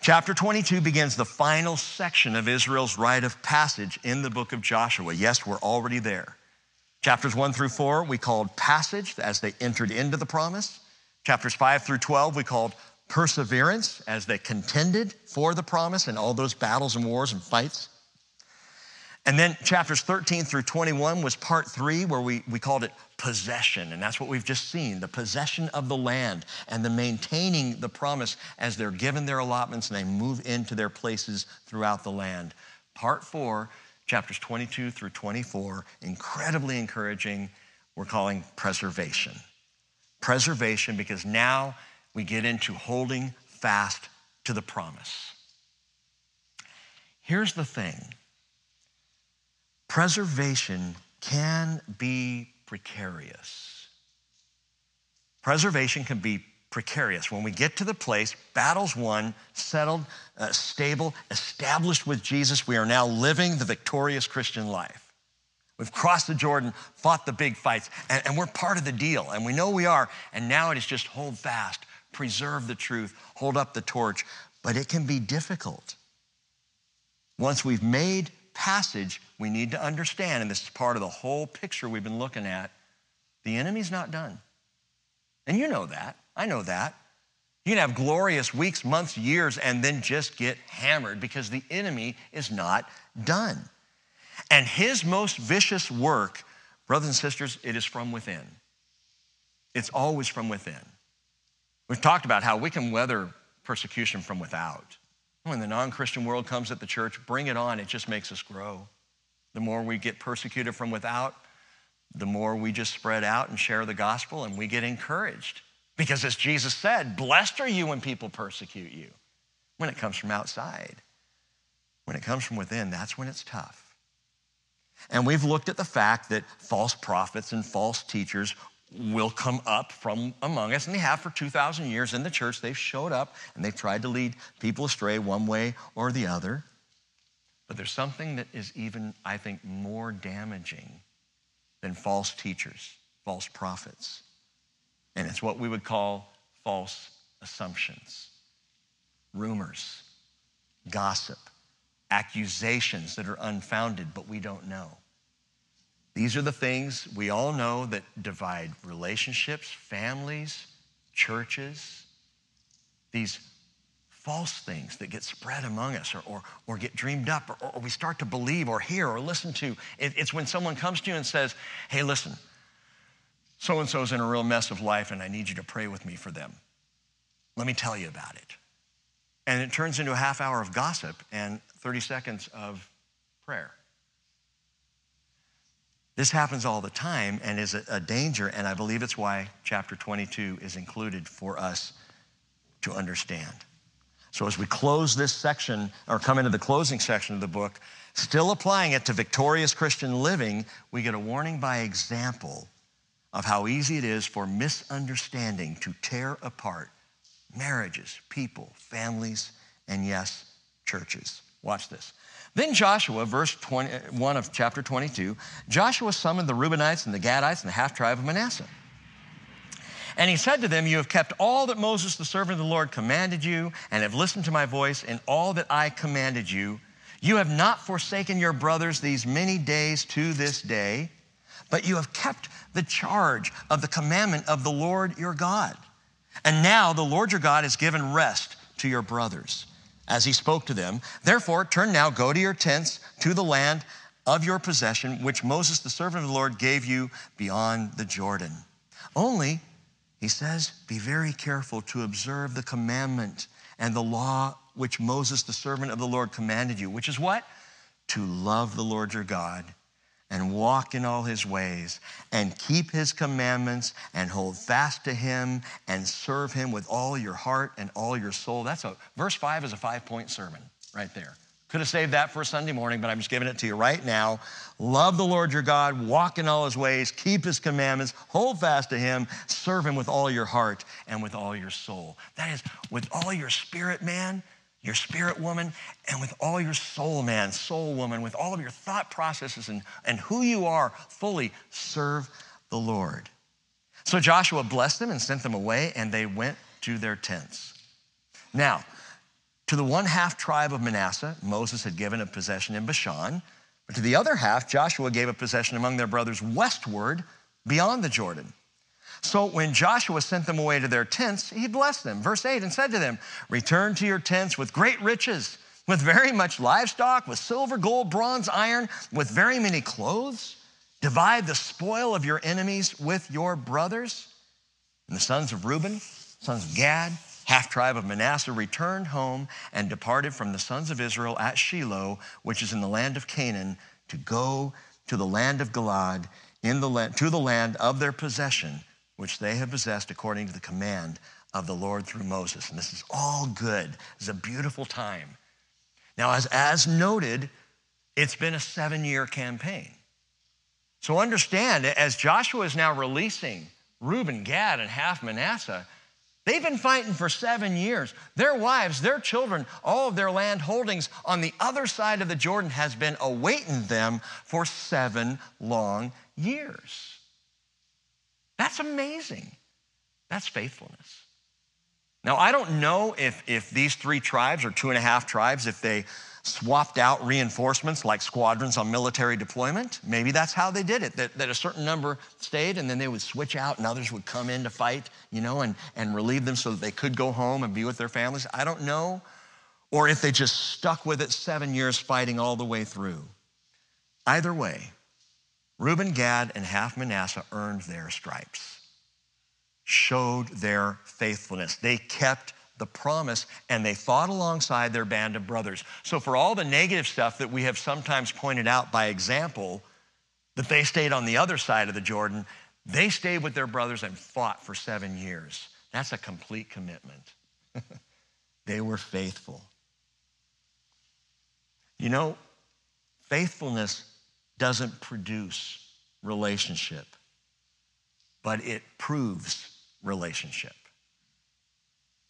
Chapter 22 begins the final section of Israel's rite of passage in the book of Joshua. Yes, we're already there. Chapters 1 through 4, we called passage as they entered into the promise. Chapters 5 through 12, we called perseverance as they contended for the promise and all those battles and wars and fights. And then chapters 13 through 21 was part three, where we, we called it possession. And that's what we've just seen the possession of the land and the maintaining the promise as they're given their allotments and they move into their places throughout the land. Part four, chapters 22 through 24, incredibly encouraging. We're calling preservation. Preservation because now we get into holding fast to the promise. Here's the thing preservation can be precarious. Preservation can be precarious. When we get to the place, battles won, settled, uh, stable, established with Jesus, we are now living the victorious Christian life. We've crossed the Jordan, fought the big fights, and, and we're part of the deal, and we know we are. And now it is just hold fast, preserve the truth, hold up the torch. But it can be difficult. Once we've made passage, we need to understand, and this is part of the whole picture we've been looking at the enemy's not done. And you know that. I know that. You can have glorious weeks, months, years, and then just get hammered because the enemy is not done. And his most vicious work, brothers and sisters, it is from within. It's always from within. We've talked about how we can weather persecution from without. When the non Christian world comes at the church, bring it on. It just makes us grow. The more we get persecuted from without, the more we just spread out and share the gospel and we get encouraged. Because as Jesus said, blessed are you when people persecute you. When it comes from outside, when it comes from within, that's when it's tough. And we've looked at the fact that false prophets and false teachers will come up from among us, and they have for 2,000 years in the church. They've showed up and they've tried to lead people astray one way or the other. But there's something that is even, I think, more damaging than false teachers, false prophets. And it's what we would call false assumptions, rumors, gossip, accusations that are unfounded, but we don't know. These are the things we all know that divide relationships, families, churches. These false things that get spread among us or, or, or get dreamed up or, or, we start to believe or hear or listen to. It, it's when someone comes to you and says, Hey, listen, so and so's in a real mess of life and I need you to pray with me for them. Let me tell you about it. And it turns into a half hour of gossip and 30 seconds of prayer. This happens all the time and is a, danger, and I believe it's why chapter 22 is included for us to understand. So, as we close this section, or come into the closing section of the book, still applying it to victorious Christian living, we get a warning by example of how easy it is for misunderstanding to tear apart marriages, people, families, and yes, churches. Watch this. Then Joshua, verse 21 of chapter 22, Joshua summoned the Reubenites and the Gadites and the half tribe of Manasseh. And he said to them, You have kept all that Moses, the servant of the Lord, commanded you, and have listened to my voice in all that I commanded you. You have not forsaken your brothers these many days to this day, but you have kept the charge of the commandment of the Lord your God. And now the Lord your God has given rest to your brothers as he spoke to them. Therefore, turn now, go to your tents to the land of your possession, which Moses, the servant of the Lord, gave you beyond the Jordan. Only, he says, be very careful to observe the commandment and the law which Moses, the servant of the Lord, commanded you, which is what? To love the Lord your God and walk in all his ways and keep his commandments and hold fast to him and serve him with all your heart and all your soul. That's a verse 5 is a 5-point sermon right there. Could have saved that for a Sunday morning, but I'm just giving it to you right now. Love the Lord your God, walk in all his ways, keep his commandments, hold fast to him, serve him with all your heart and with all your soul. That is, with all your spirit, man, your spirit woman, and with all your soul man, soul woman, with all of your thought processes and, and who you are, fully serve the Lord. So Joshua blessed them and sent them away, and they went to their tents. Now, to the one half tribe of Manasseh, Moses had given a possession in Bashan, but to the other half, Joshua gave a possession among their brothers westward beyond the Jordan. So when Joshua sent them away to their tents, he blessed them. Verse 8, and said to them, Return to your tents with great riches, with very much livestock, with silver, gold, bronze, iron, with very many clothes. Divide the spoil of your enemies with your brothers. And the sons of Reuben, sons of Gad, half tribe of Manasseh, returned home and departed from the sons of Israel at Shiloh, which is in the land of Canaan, to go to the land of Gilead, in the to the land of their possession which they have possessed according to the command of the Lord through Moses. And this is all good. It's a beautiful time. Now, as, as noted, it's been a seven year campaign. So understand, as Joshua is now releasing Reuben, Gad, and half Manasseh, they've been fighting for seven years. Their wives, their children, all of their land holdings on the other side of the Jordan has been awaiting them for seven long years. That's amazing. That's faithfulness. Now, I don't know if, if these three tribes or two and a half tribes, if they swapped out reinforcements like squadrons on military deployment. Maybe that's how they did it, that, that a certain number stayed and then they would switch out and others would come in to fight, you know, and, and relieve them so that they could go home and be with their families. I don't know. Or if they just stuck with it seven years fighting all the way through. Either way, Reuben, Gad, and half Manasseh earned their stripes, showed their faithfulness. They kept the promise and they fought alongside their band of brothers. So, for all the negative stuff that we have sometimes pointed out by example, that they stayed on the other side of the Jordan, they stayed with their brothers and fought for seven years. That's a complete commitment. (laughs) they were faithful. You know, faithfulness doesn't produce relationship, but it proves relationship.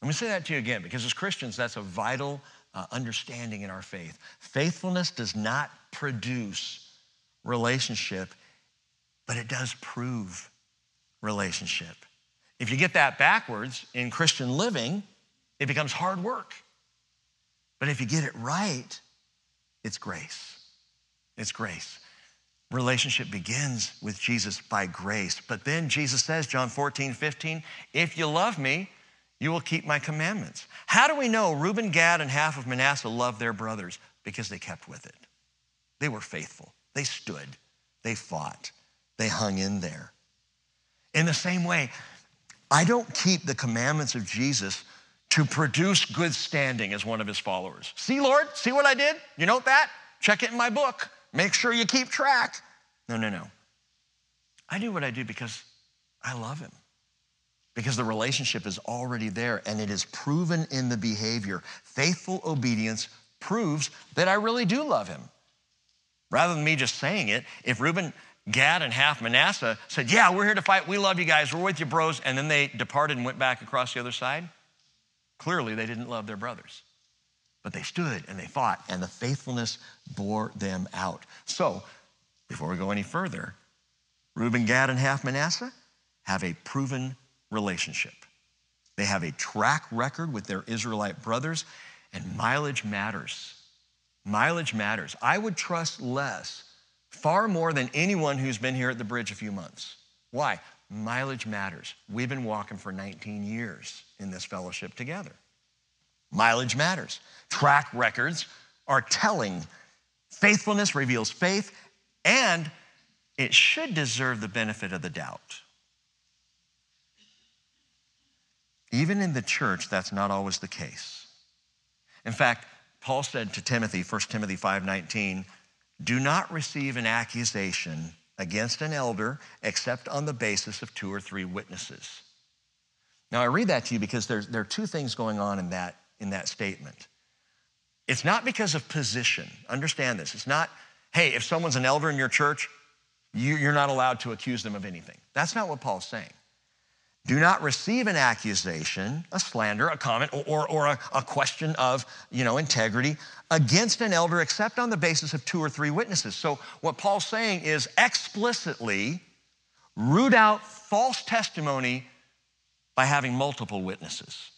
Let me say that to you again because as Christians, that's a vital uh, understanding in our faith. Faithfulness does not produce relationship, but it does prove relationship. If you get that backwards in Christian living, it becomes hard work. But if you get it right, it's grace. It's grace. Relationship begins with Jesus by grace. But then Jesus says, John 14, 15, if you love me, you will keep my commandments. How do we know Reuben, Gad, and half of Manasseh loved their brothers? Because they kept with it. They were faithful. They stood. They fought. They hung in there. In the same way, I don't keep the commandments of Jesus to produce good standing as one of his followers. See, Lord, see what I did? You note that? Check it in my book. Make sure you keep track. No, no, no. I do what I do because I love him. Because the relationship is already there and it is proven in the behavior. Faithful obedience proves that I really do love him. Rather than me just saying it, if Reuben, Gad, and half Manasseh said, Yeah, we're here to fight, we love you guys, we're with you, bros, and then they departed and went back across the other side, clearly they didn't love their brothers. But they stood and they fought, and the faithfulness bore them out. So, before we go any further, Reuben, Gad, and half Manasseh have a proven relationship. They have a track record with their Israelite brothers, and mileage matters. Mileage matters. I would trust less, far more than anyone who's been here at the bridge a few months. Why? Mileage matters. We've been walking for 19 years in this fellowship together. Mileage matters. Track records are telling. Faithfulness reveals faith, and it should deserve the benefit of the doubt. Even in the church, that's not always the case. In fact, Paul said to Timothy, 1 Timothy 5:19, do not receive an accusation against an elder except on the basis of two or three witnesses. Now, I read that to you because there's, there are two things going on in that, in that statement. It's not because of position. Understand this. It's not, hey, if someone's an elder in your church, you, you're not allowed to accuse them of anything. That's not what Paul's saying. Do not receive an accusation, a slander, a comment, or, or a, a question of you know, integrity against an elder except on the basis of two or three witnesses. So, what Paul's saying is explicitly root out false testimony by having multiple witnesses.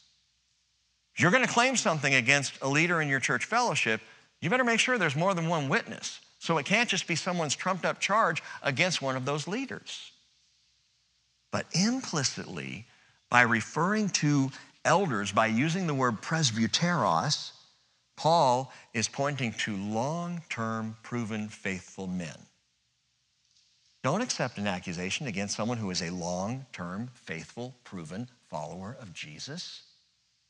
If you're going to claim something against a leader in your church fellowship, you better make sure there's more than one witness. So it can't just be someone's trumped up charge against one of those leaders. But implicitly, by referring to elders, by using the word presbyteros, Paul is pointing to long term, proven, faithful men. Don't accept an accusation against someone who is a long term, faithful, proven follower of Jesus.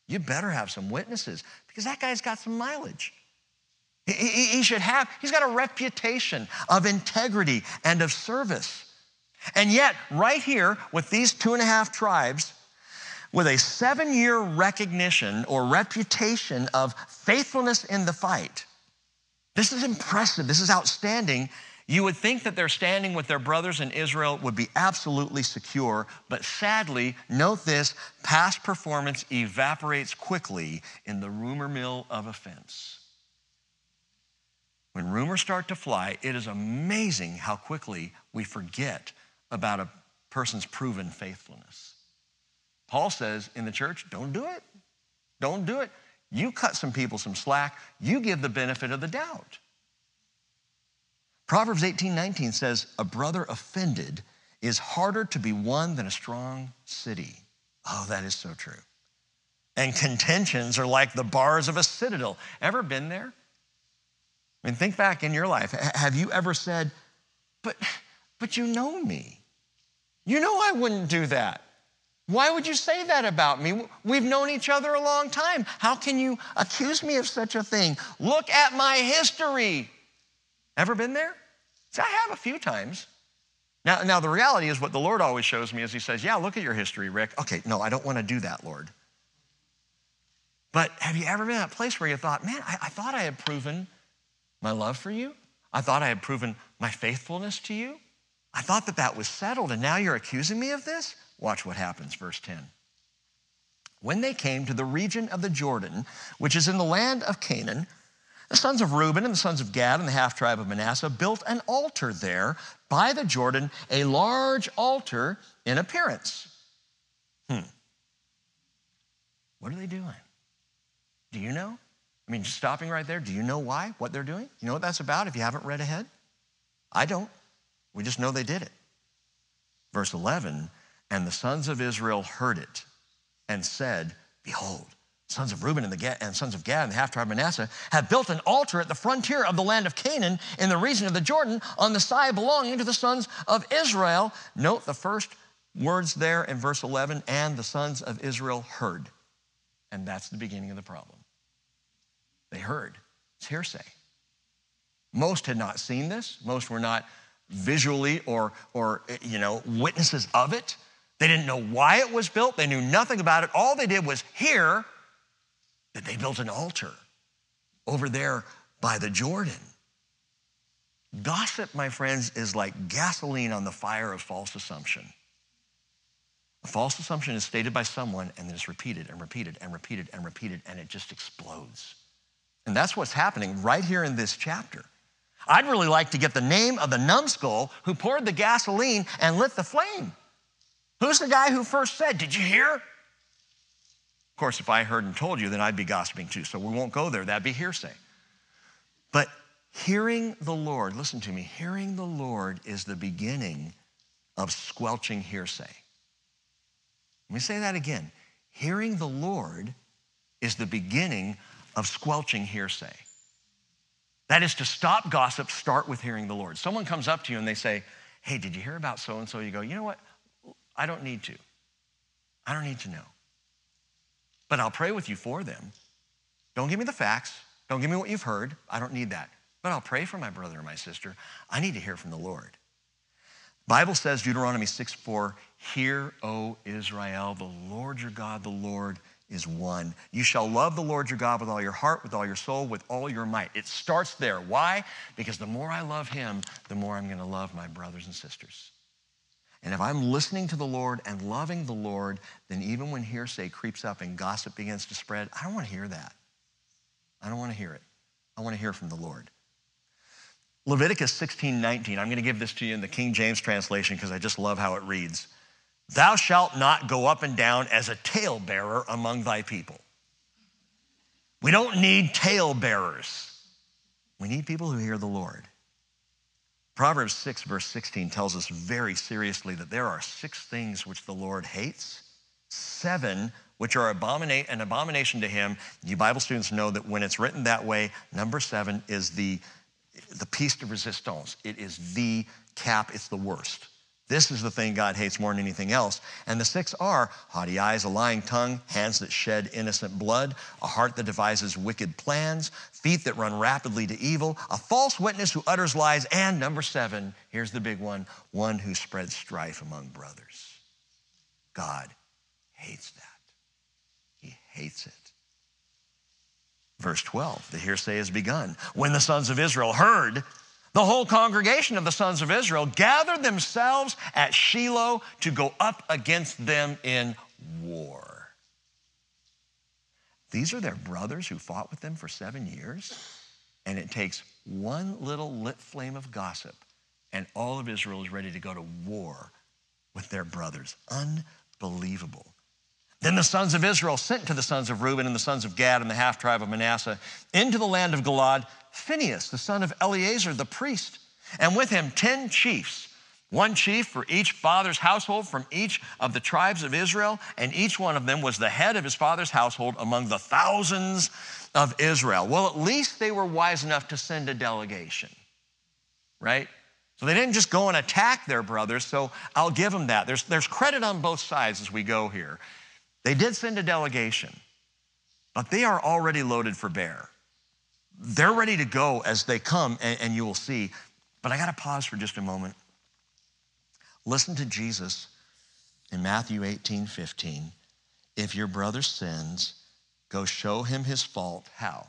You better have some witnesses because that guy's got some mileage. He, he, he should have, he's got a reputation of integrity and of service. And yet, right here with these two and a half tribes, with a seven year recognition or reputation of faithfulness in the fight, this is impressive. This is outstanding. You would think that their standing with their brothers in Israel would be absolutely secure, but sadly, note this past performance evaporates quickly in the rumor mill of offense. When rumors start to fly, it is amazing how quickly we forget about a person's proven faithfulness. Paul says in the church, don't do it. Don't do it. You cut some people some slack, you give the benefit of the doubt. Proverbs 18 19 says, A brother offended is harder to be won than a strong city. Oh, that is so true. And contentions are like the bars of a citadel. Ever been there? I mean, think back in your life. Have you ever said, But but you know me. You know I wouldn't do that. Why would you say that about me? We've known each other a long time. How can you accuse me of such a thing? Look at my history. Ever been there? See, I have a few times. Now, now, the reality is what the Lord always shows me is He says, Yeah, look at your history, Rick. Okay, no, I don't want to do that, Lord. But have you ever been in that place where you thought, Man, I, I thought I had proven my love for you? I thought I had proven my faithfulness to you? I thought that that was settled, and now you're accusing me of this? Watch what happens, verse 10. When they came to the region of the Jordan, which is in the land of Canaan, the sons of Reuben and the sons of Gad and the half tribe of Manasseh built an altar there by the Jordan, a large altar in appearance. Hmm. What are they doing? Do you know? I mean, just stopping right there, do you know why, what they're doing? You know what that's about if you haven't read ahead? I don't. We just know they did it. Verse 11, and the sons of Israel heard it and said, Behold, sons of Reuben and, the and sons of Gad and the half tribe of Manasseh have built an altar at the frontier of the land of Canaan in the region of the Jordan on the side belonging to the sons of Israel. Note the first words there in verse 11 and the sons of Israel heard. And that's the beginning of the problem. They heard. It's hearsay. Most had not seen this, most were not visually or, or you know, witnesses of it. They didn't know why it was built. They knew nothing about it. All they did was hear that they built an altar over there by the Jordan. Gossip, my friends, is like gasoline on the fire of false assumption. A false assumption is stated by someone and then it's repeated and repeated and repeated and repeated, and it just explodes. And that's what's happening right here in this chapter. I'd really like to get the name of the numbskull who poured the gasoline and lit the flame. Who's the guy who first said, Did you hear? Of course, if I heard and told you, then I'd be gossiping too. So we won't go there. That'd be hearsay. But hearing the Lord, listen to me, hearing the Lord is the beginning of squelching hearsay. Let me say that again. Hearing the Lord is the beginning of squelching hearsay. That is to stop gossip, start with hearing the Lord. Someone comes up to you and they say, Hey, did you hear about so and so? You go, You know what? I don't need to. I don't need to know. But I'll pray with you for them. Don't give me the facts. Don't give me what you've heard. I don't need that. but I'll pray for my brother and my sister. I need to hear from the Lord. Bible says, Deuteronomy 6 4, Hear, O Israel, the Lord your God, the Lord is one. You shall love the Lord your God with all your heart, with all your soul, with all your might. It starts there. Why? Because the more I love him, the more I'm going to love my brothers and sisters. And if I'm listening to the Lord and loving the Lord, then even when hearsay creeps up and gossip begins to spread, I don't want to hear that. I don't want to hear it. I want to hear from the Lord. Leviticus 16, 19. I'm going to give this to you in the King James translation because I just love how it reads. Thou shalt not go up and down as a talebearer among thy people. We don't need talebearers. We need people who hear the Lord. Proverbs 6, verse 16 tells us very seriously that there are six things which the Lord hates, seven which are abominate, an abomination to him. You Bible students know that when it's written that way, number seven is the the piece de resistance. It is the cap, it's the worst. This is the thing God hates more than anything else. And the six are haughty eyes, a lying tongue, hands that shed innocent blood, a heart that devises wicked plans, feet that run rapidly to evil, a false witness who utters lies, and number seven, here's the big one, one who spreads strife among brothers. God hates that. He hates it. Verse 12, the hearsay has begun. When the sons of Israel heard, the whole congregation of the sons of Israel gathered themselves at Shiloh to go up against them in war. These are their brothers who fought with them for seven years, and it takes one little lit flame of gossip, and all of Israel is ready to go to war with their brothers. Unbelievable. Then the sons of Israel sent to the sons of Reuben and the sons of Gad and the half tribe of Manasseh into the land of Gilead Phinehas, the son of Eleazar, the priest, and with him 10 chiefs, one chief for each father's household from each of the tribes of Israel, and each one of them was the head of his father's household among the thousands of Israel. Well, at least they were wise enough to send a delegation, right? So they didn't just go and attack their brothers, so I'll give them that. There's, there's credit on both sides as we go here. They did send a delegation, but they are already loaded for bear. They're ready to go as they come, and, and you will see. But I got to pause for just a moment. Listen to Jesus in Matthew 18 15. If your brother sins, go show him his fault. How?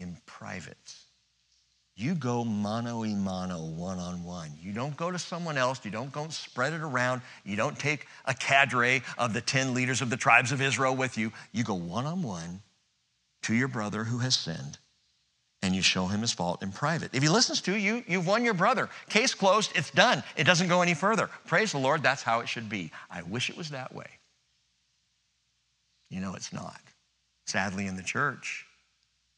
In private. You go mano y mano, one on one. You don't go to someone else. You don't go and spread it around. You don't take a cadre of the 10 leaders of the tribes of Israel with you. You go one on one to your brother who has sinned and you show him his fault in private. If he listens to you, you've won your brother. Case closed, it's done. It doesn't go any further. Praise the Lord, that's how it should be. I wish it was that way. You know, it's not. Sadly, in the church,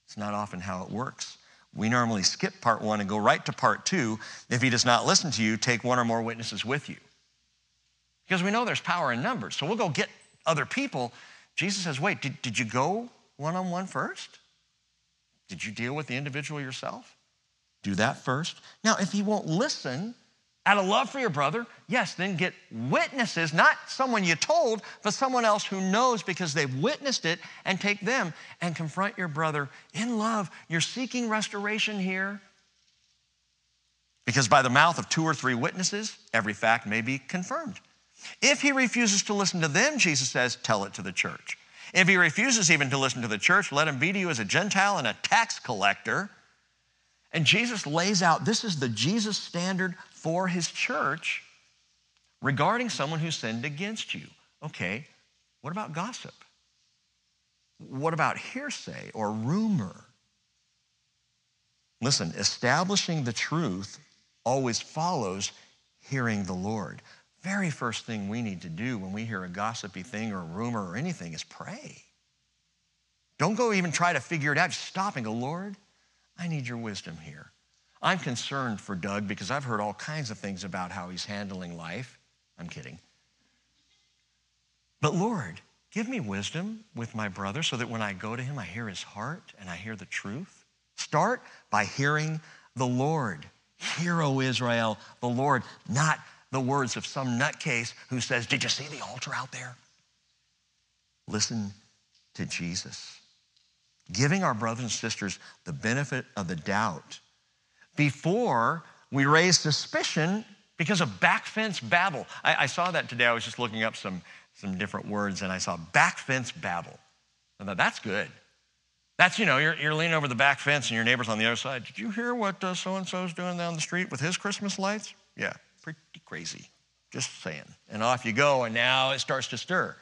it's not often how it works. We normally skip part one and go right to part two. If he does not listen to you, take one or more witnesses with you. Because we know there's power in numbers. So we'll go get other people. Jesus says, wait, did, did you go one on one first? Did you deal with the individual yourself? Do that first. Now, if he won't listen, out of love for your brother, yes, then get witnesses, not someone you told, but someone else who knows because they've witnessed it, and take them and confront your brother in love. You're seeking restoration here. Because by the mouth of two or three witnesses, every fact may be confirmed. If he refuses to listen to them, Jesus says, tell it to the church. If he refuses even to listen to the church, let him be to you as a Gentile and a tax collector. And Jesus lays out this is the Jesus standard for his church regarding someone who sinned against you. Okay, what about gossip? What about hearsay or rumor? Listen, establishing the truth always follows hearing the Lord. Very first thing we need to do when we hear a gossipy thing or a rumor or anything is pray. Don't go even try to figure it out. Just stop and go, Lord, I need your wisdom here. I'm concerned for Doug because I've heard all kinds of things about how he's handling life. I'm kidding. But Lord, give me wisdom with my brother so that when I go to him, I hear his heart and I hear the truth. Start by hearing the Lord. Hear, O Israel, the Lord, not the words of some nutcase who says, Did you see the altar out there? Listen to Jesus. Giving our brothers and sisters the benefit of the doubt before we raise suspicion because of back fence babble. I, I, saw that today. I was just looking up some, some different words and I saw back fence babble. I thought, that's good. That's, you know, you're, you're leaning over the back fence and your neighbor's on the other side. Did you hear what uh, so and so's doing down the street with his Christmas lights? Yeah, pretty crazy. Just saying. And off you go, and now it starts to stir.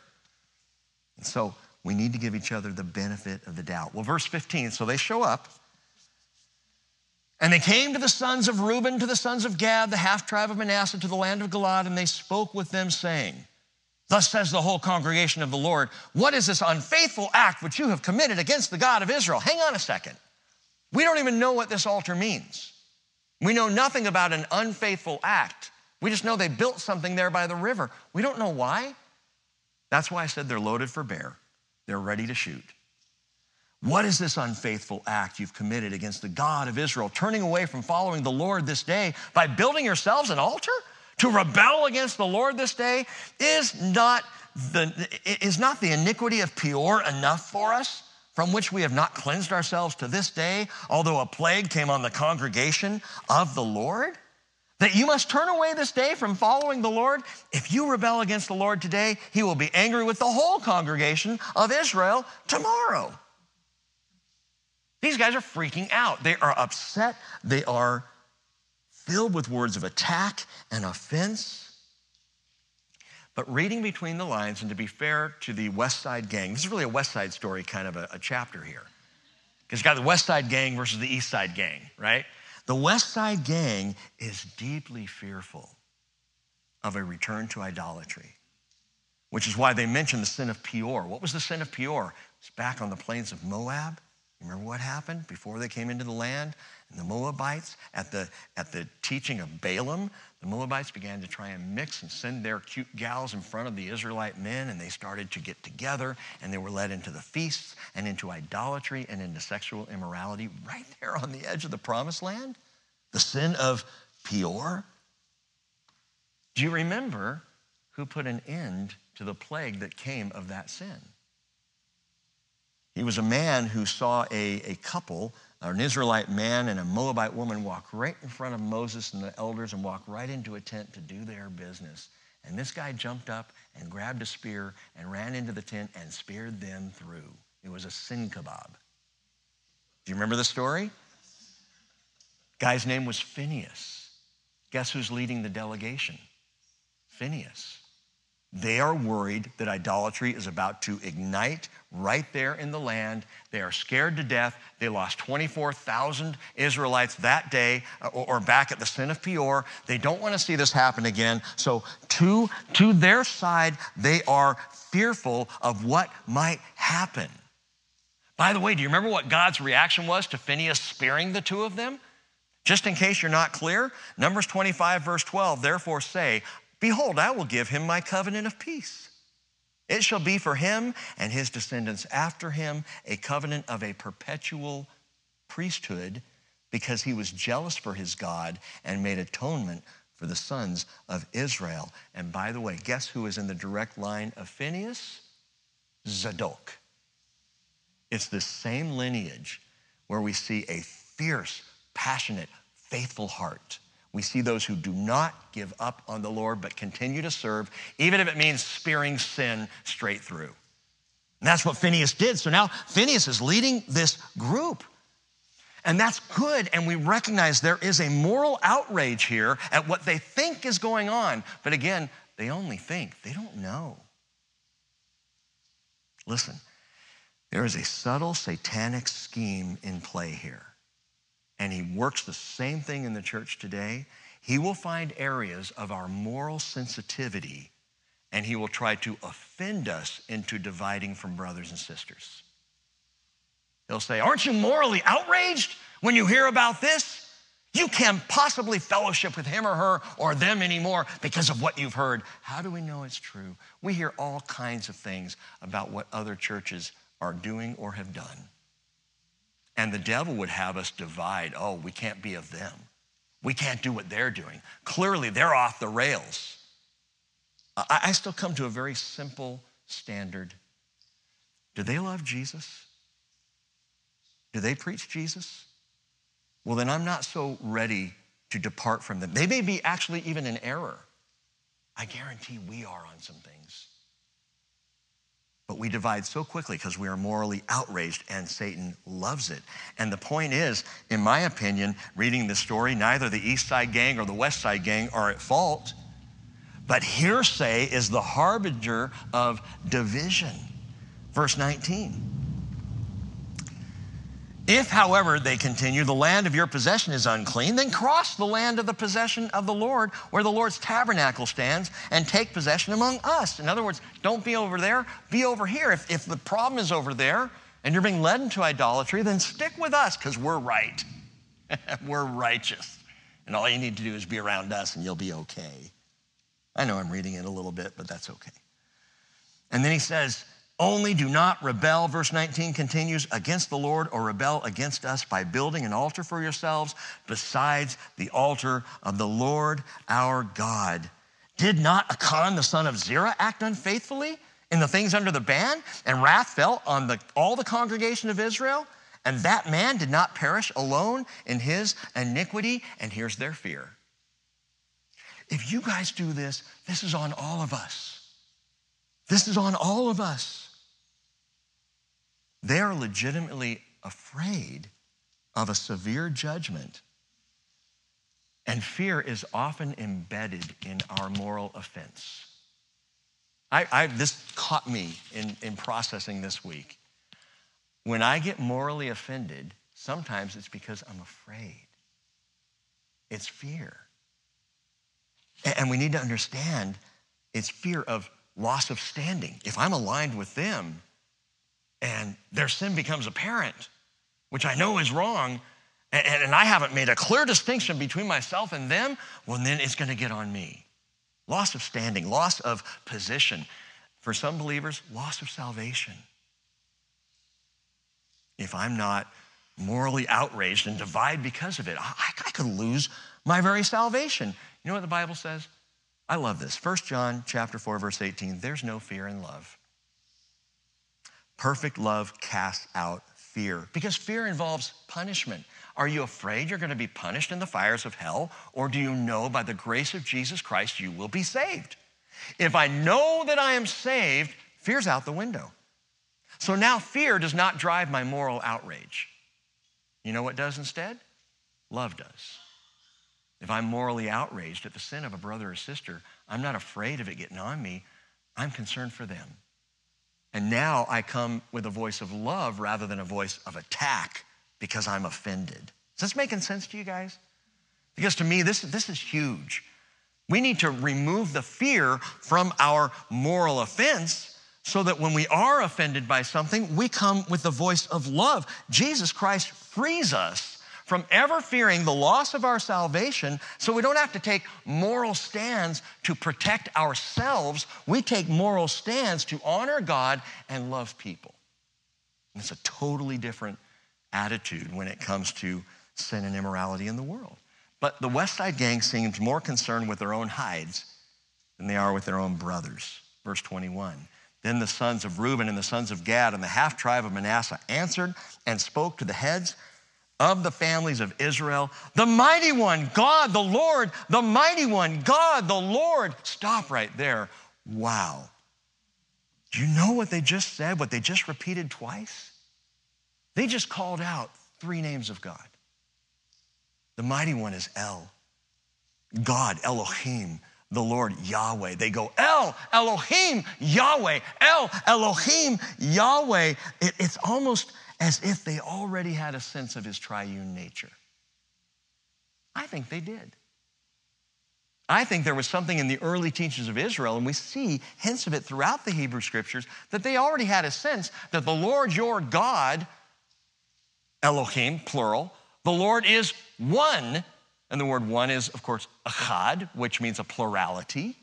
And so we need to give each other the benefit of the doubt. Well, verse 15, so they show up. And they came to the sons of Reuben, to the sons of Gad, the half tribe of Manasseh, to the land of Gilead, and they spoke with them, saying, Thus says the whole congregation of the Lord, What is this unfaithful act which you have committed against the God of Israel? Hang on a second. We don't even know what this altar means. We know nothing about an unfaithful act. We just know they built something there by the river. We don't know why. That's why I said they're loaded for bear, they're ready to shoot. What is this unfaithful act you've committed against the God of Israel, turning away from following the Lord this day by building yourselves an altar? To rebel against the Lord this day is not the, is not the iniquity of Peor enough for us, from which we have not cleansed ourselves to this day, although a plague came on the congregation of the Lord? That you must turn away this day from following the Lord? If you rebel against the Lord today, he will be angry with the whole congregation of Israel tomorrow. These guys are freaking out. They are upset. They are filled with words of attack and offense. But reading between the lines, and to be fair to the West Side Gang, this is really a West Side story, kind of a, a chapter here. Because you got the West Side Gang versus the East Side Gang, right? The West Side Gang is deeply fearful of a return to idolatry, which is why they mention the sin of Peor. What was the sin of Peor? It's back on the plains of Moab. Remember what happened before they came into the land? And the Moabites, at the, at the teaching of Balaam, the Moabites began to try and mix and send their cute gals in front of the Israelite men, and they started to get together, and they were led into the feasts and into idolatry and into sexual immorality right there on the edge of the promised land. The sin of Peor. Do you remember who put an end to the plague that came of that sin? He was a man who saw a, a couple, an Israelite man and a Moabite woman, walk right in front of Moses and the elders and walk right into a tent to do their business. And this guy jumped up and grabbed a spear and ran into the tent and speared them through. It was a sin kebab. Do you remember the story? Guy's name was Phinehas. Guess who's leading the delegation? Phinehas. They are worried that idolatry is about to ignite right there in the land. They are scared to death. They lost 24,000 Israelites that day uh, or back at the sin of Peor. They don't want to see this happen again. So, to, to their side, they are fearful of what might happen. By the way, do you remember what God's reaction was to Phinehas sparing the two of them? Just in case you're not clear, Numbers 25, verse 12, therefore say, Behold, I will give him my covenant of peace. It shall be for him and his descendants after him a covenant of a perpetual priesthood because he was jealous for his God and made atonement for the sons of Israel. And by the way, guess who is in the direct line of Phinehas? Zadok. It's the same lineage where we see a fierce, passionate, faithful heart we see those who do not give up on the Lord but continue to serve, even if it means spearing sin straight through. And that's what Phinehas did. So now Phinehas is leading this group. And that's good. And we recognize there is a moral outrage here at what they think is going on. But again, they only think, they don't know. Listen, there is a subtle satanic scheme in play here and he works the same thing in the church today, he will find areas of our moral sensitivity and he will try to offend us into dividing from brothers and sisters. He'll say, Aren't you morally outraged when you hear about this? You can't possibly fellowship with him or her or them anymore because of what you've heard. How do we know it's true? We hear all kinds of things about what other churches are doing or have done. And the devil would have us divide. Oh, we can't be of them. We can't do what they're doing. Clearly, they're off the rails. I, still come to a very simple standard. Do they love Jesus? Do they preach Jesus? well, then I'm not so ready to depart from them. They may be actually even in error. I guarantee we are on some things. But we divide so quickly because we are morally outraged and Satan loves it. And the point is, in my opinion, reading the story, neither the East Side Gang or the West Side Gang are at fault. But hearsay is the harbinger of division. Verse 19. If, however, they continue, the land of your possession is unclean, then cross the land of the possession of the Lord, where the Lord's tabernacle stands, and take possession among us. In other words, don't be over there, be over here. If, if the problem is over there and you're being led into idolatry, then stick with us because we're right. (laughs) we're righteous. And all you need to do is be around us and you'll be okay. I know I'm reading it a little bit, but that's okay. And then he says, only do not rebel, verse 19 continues, against the Lord or rebel against us by building an altar for yourselves besides the altar of the Lord our God. Did not Achan, the son of Zerah, act unfaithfully in the things under the ban? And wrath fell on the, all the congregation of Israel? And that man did not perish alone in his iniquity? And here's their fear. If you guys do this, this is on all of us. This is on all of us. They are legitimately afraid of a severe judgment. And fear is often embedded in our moral offense. I, I, this caught me in, in processing this week. When I get morally offended, sometimes it's because I'm afraid. It's fear. And we need to understand it's fear of loss of standing. If I'm aligned with them and their sin becomes apparent, which I know is wrong, and, and I haven't made a clear distinction between myself and them, well, then it's going to get on me. Loss of standing, loss of position. For some believers, loss of salvation. If I'm not morally outraged and divide because of it, I, I could lose my very salvation. You know what the Bible says? I love this. 1 John chapter 4 verse 18. There's no fear in love. Perfect love casts out fear because fear involves punishment. Are you afraid you're going to be punished in the fires of hell or do you know by the grace of Jesus Christ you will be saved? If I know that I am saved, fear's out the window. So now fear does not drive my moral outrage. You know what does instead? Love does. If I'm morally outraged at the sin of a brother or sister, I'm not afraid of it getting on me. I'm concerned for them. And now I come with a voice of love rather than a voice of attack because I'm offended. Is this making sense to you guys? Because to me, this, this is huge. We need to remove the fear from our moral offense so that when we are offended by something, we come with the voice of love. Jesus Christ frees us from ever fearing the loss of our salvation so we don't have to take moral stands to protect ourselves. We take moral stands to honor God and love people. And it's a totally different attitude when it comes to sin and immorality in the world. But the West Side Gang seems more concerned with their own hides than they are with their own brothers. Verse 21. Then the sons of Reuben and the sons of Gad and the half tribe of Manasseh answered and spoke to the heads of the families of Israel. The mighty one, God, the Lord, the mighty one, God, the Lord. Stop right there. Wow. Do you know what they just said, what they just repeated twice? They just called out three names of God. The mighty one is El, God, Elohim, the Lord, Yahweh. They go, El, Elohim, Yahweh, El, Elohim, Yahweh. It, it's almost as if they already had a sense of his triune nature. I think they did. I think there was something in the early teachings of Israel, and we see hints of it throughout the Hebrew scriptures, that they already had a sense that the Lord your God, Elohim, plural, the Lord is one. And the word one is, of course, echad, which means a plurality.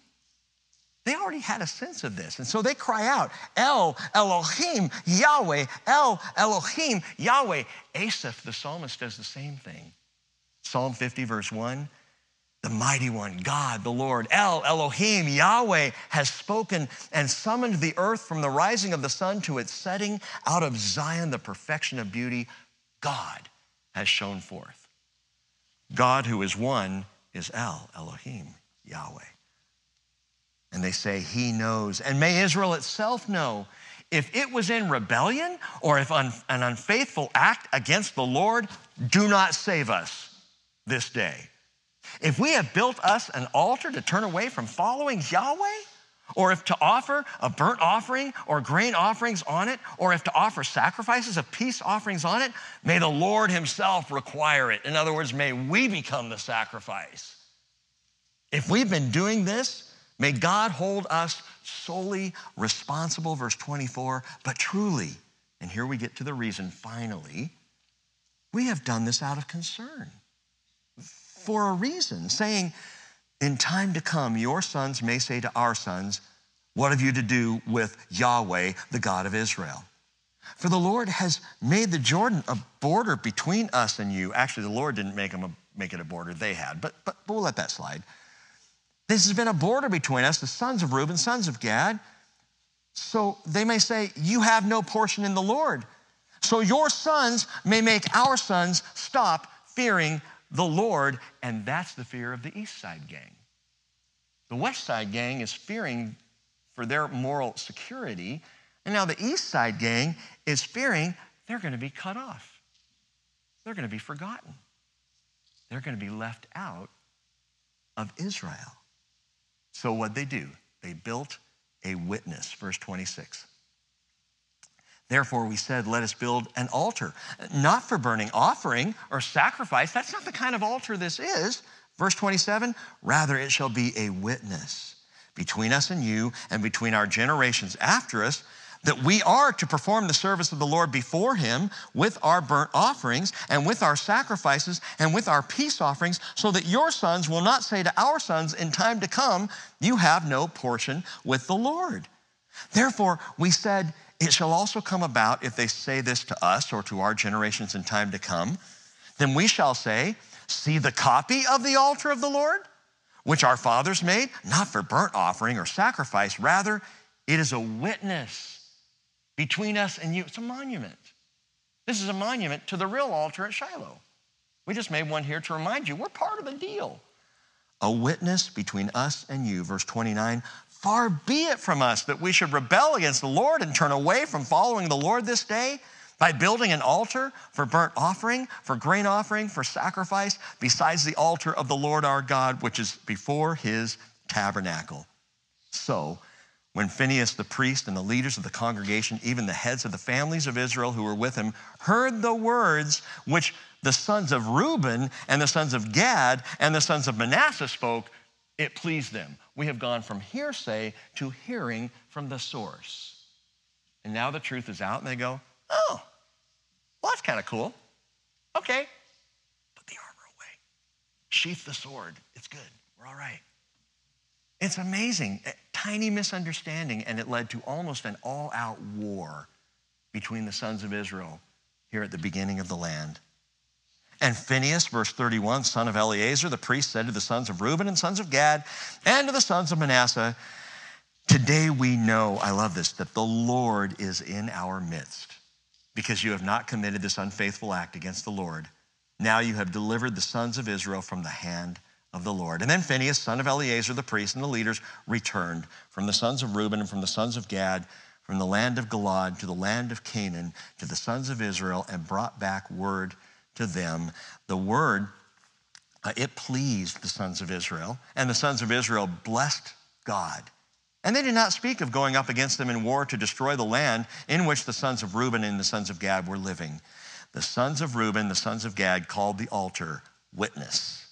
They already had a sense of this. And so they cry out, El Elohim, Yahweh, El Elohim, Yahweh. Asaph, the psalmist, does the same thing. Psalm 50, verse 1 the mighty one, God, the Lord, El Elohim, Yahweh, has spoken and summoned the earth from the rising of the sun to its setting. Out of Zion, the perfection of beauty, God has shown forth. God who is one is El, Elohim, Yahweh. And they say, He knows. And may Israel itself know if it was in rebellion or if un, an unfaithful act against the Lord, do not save us this day. If we have built us an altar to turn away from following Yahweh, or if to offer a burnt offering or grain offerings on it, or if to offer sacrifices of peace offerings on it, may the Lord Himself require it. In other words, may we become the sacrifice. If we've been doing this, may God hold us solely responsible, verse 24, but truly, and here we get to the reason finally, we have done this out of concern for a reason, saying, In time to come, your sons may say to our sons, What have you to do with Yahweh, the God of Israel? For the Lord has made the Jordan a border between us and you. Actually, the Lord didn't make, them a, make it a border, they had, but, but, but we'll let that slide. This has been a border between us, the sons of Reuben, sons of Gad. So they may say, You have no portion in the Lord. So your sons may make our sons stop fearing the Lord, and that's the fear of the East Side gang. The West Side gang is fearing for their moral security, and now the East Side gang is fearing they're going to be cut off. They're going to be forgotten. They're going to be left out of Israel. So, what they do? They built a witness, verse 26. Therefore, we said, Let us build an altar, not for burning offering or sacrifice. That's not the kind of altar this is. Verse 27 Rather, it shall be a witness between us and you and between our generations after us that we are to perform the service of the Lord before Him with our burnt offerings and with our sacrifices and with our peace offerings, so that your sons will not say to our sons in time to come, You have no portion with the Lord. Therefore, we said, it shall also come about if they say this to us or to our generations in time to come, then we shall say, See the copy of the altar of the Lord, which our fathers made, not for burnt offering or sacrifice, rather, it is a witness between us and you. It's a monument. This is a monument to the real altar at Shiloh. We just made one here to remind you we're part of the deal. A witness between us and you, verse 29, Far be it from us that we should rebel against the Lord and turn away from following the Lord this day by building an altar for burnt offering, for grain offering, for sacrifice, besides the altar of the Lord our God, which is before his tabernacle. So, when Phinehas the priest and the leaders of the congregation, even the heads of the families of Israel who were with him, heard the words which the sons of Reuben and the sons of Gad and the sons of Manasseh spoke, it pleased them. We have gone from hearsay to hearing from the source. And now the truth is out, and they go, oh, well, that's kind of cool. Okay, put the armor away, sheath the sword. It's good. We're all right. It's amazing. A tiny misunderstanding, and it led to almost an all out war between the sons of Israel here at the beginning of the land. And Phinehas, verse 31, son of Eleazar, the priest, said to the sons of Reuben and sons of Gad and to the sons of Manasseh, Today we know, I love this, that the Lord is in our midst because you have not committed this unfaithful act against the Lord. Now you have delivered the sons of Israel from the hand of the Lord. And then Phinehas, son of Eleazar, the priest, and the leaders returned from the sons of Reuben and from the sons of Gad, from the land of Gilead to the land of Canaan, to the sons of Israel, and brought back word to them. The word, uh, it pleased the sons of Israel, and the sons of Israel blessed God. And they did not speak of going up against them in war to destroy the land in which the sons of Reuben and the sons of Gad were living. The sons of Reuben, the sons of Gad, called the altar witness.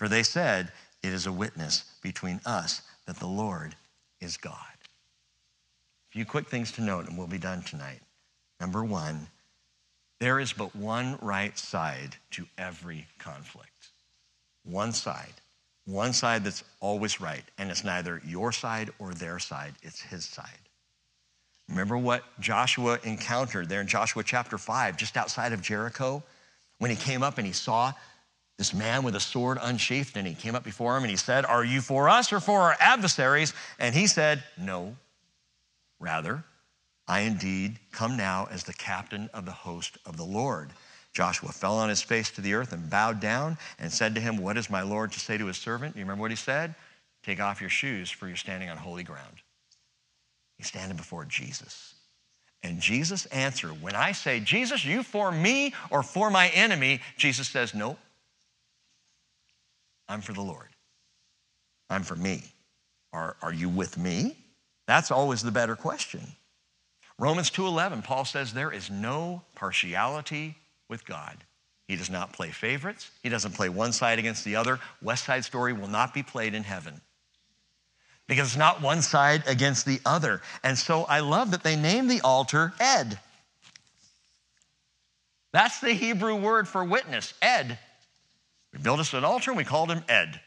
For they said, It is a witness between us that the Lord is God. A few quick things to note, and we'll be done tonight. Number one, there is but one right side to every conflict. One side. One side that's always right. And it's neither your side or their side, it's his side. Remember what Joshua encountered there in Joshua chapter 5, just outside of Jericho, when he came up and he saw this man with a sword unsheathed, and he came up before him and he said, Are you for us or for our adversaries? And he said, No. Rather, I indeed come now as the captain of the host of the Lord. Joshua fell on his face to the earth and bowed down and said to him, What is my Lord to say to his servant? You remember what he said? Take off your shoes, for you're standing on holy ground. He's standing before Jesus. And Jesus answered, When I say, Jesus, you for me or for my enemy, Jesus says, Nope. I'm for the Lord. I'm for me. Are, are you with me? That's always the better question. Romans 2:11, Paul says there is no partiality with God. He does not play favorites. He doesn't play one side against the other. West Side Story will not be played in heaven because it's not one side against the other. And so I love that they named the altar Ed. That's the Hebrew word for witness, Ed. We built us an altar and we called him Ed.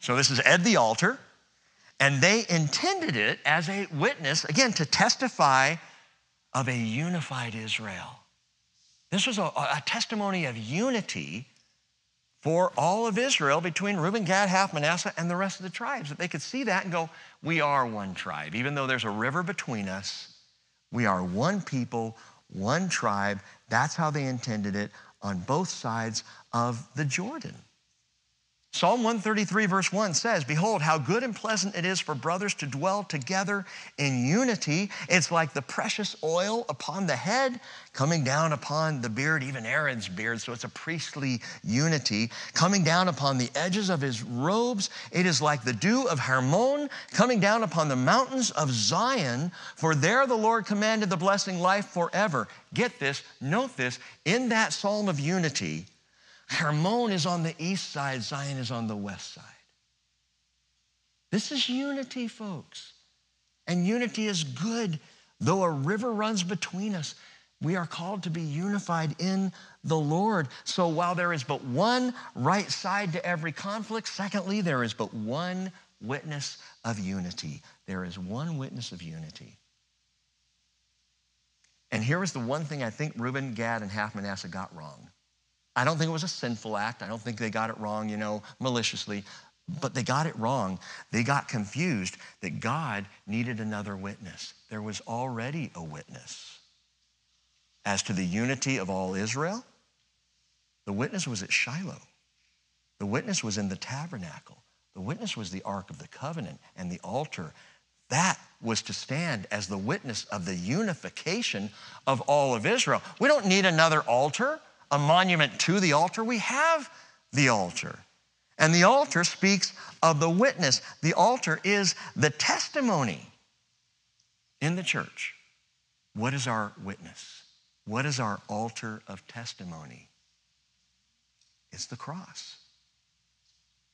So this is Ed the altar. And they intended it as a witness, again, to testify of a unified Israel. This was a, a testimony of unity for all of Israel between Reuben, Gad, half Manasseh, and the rest of the tribes. That they could see that and go, we are one tribe. Even though there's a river between us, we are one people, one tribe. That's how they intended it on both sides of the Jordan. Psalm 133, verse 1 says, Behold, how good and pleasant it is for brothers to dwell together in unity. It's like the precious oil upon the head coming down upon the beard, even Aaron's beard. So it's a priestly unity coming down upon the edges of his robes. It is like the dew of Hermon coming down upon the mountains of Zion. For there the Lord commanded the blessing life forever. Get this, note this, in that psalm of unity, Hermon is on the east side, Zion is on the west side. This is unity, folks. And unity is good. Though a river runs between us, we are called to be unified in the Lord. So while there is but one right side to every conflict, secondly, there is but one witness of unity. There is one witness of unity. And here is the one thing I think Reuben, Gad, and half Manasseh got wrong. I don't think it was a sinful act. I don't think they got it wrong, you know, maliciously, but they got it wrong. They got confused that God needed another witness. There was already a witness. As to the unity of all Israel, the witness was at Shiloh. The witness was in the tabernacle. The witness was the Ark of the Covenant and the altar. That was to stand as the witness of the unification of all of Israel. We don't need another altar a monument to the altar, we have the altar. And the altar speaks of the witness. The altar is the testimony in the church. What is our witness? What is our altar of testimony? It's the cross.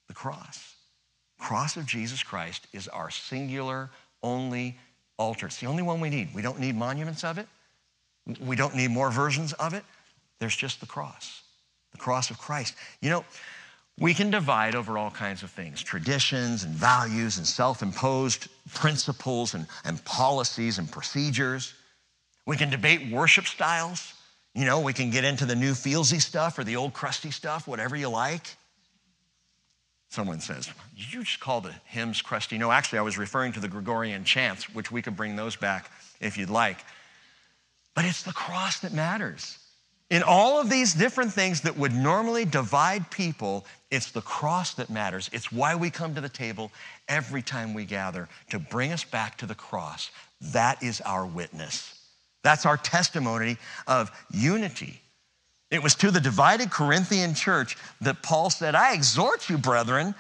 The cross. Cross of Jesus Christ is our singular, only altar. It's the only one we need. We don't need monuments of it. We don't need more versions of it. There's just the cross, the cross of Christ. You know, we can divide over all kinds of things traditions and values and self imposed principles and, and policies and procedures. We can debate worship styles. You know, we can get into the new feelsy stuff or the old crusty stuff, whatever you like. Someone says, you just call the hymns crusty? No, actually, I was referring to the Gregorian chants, which we could bring those back if you'd like. But it's the cross that matters. In all of these different things that would normally divide people, it's the cross that matters. It's why we come to the table every time we gather to bring us back to the cross. That is our witness. That's our testimony of unity. It was to the divided Corinthian church that Paul said, I exhort you, brethren,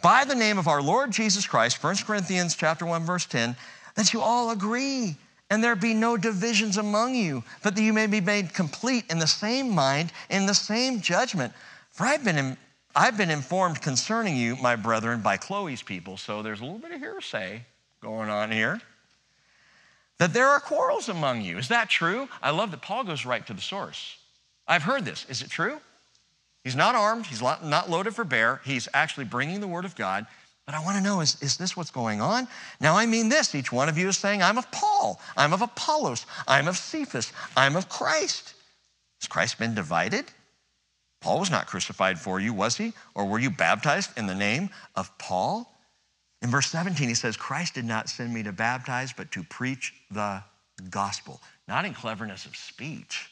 by the name of our Lord Jesus Christ, 1 Corinthians chapter 1, verse 10, that you all agree and there be no divisions among you, but that you may be made complete in the same mind, in the same judgment. For I've been, in, I've been informed concerning you, my brethren, by Chloe's people. So there's a little bit of hearsay going on here. That there are quarrels among you. Is that true? I love that Paul goes right to the source. I've heard this. Is it true? He's not armed, he's not loaded for bear. He's actually bringing the word of God. But I want to know is, is this what's going on? Now, I mean this. Each one of you is saying, I'm of Paul, I'm of Apollos, I'm of Cephas, I'm of Christ. Has Christ been divided? Paul was not crucified for you, was he? Or were you baptized in the name of Paul? In verse 17, he says, Christ did not send me to baptize, but to preach the gospel, not in cleverness of speech,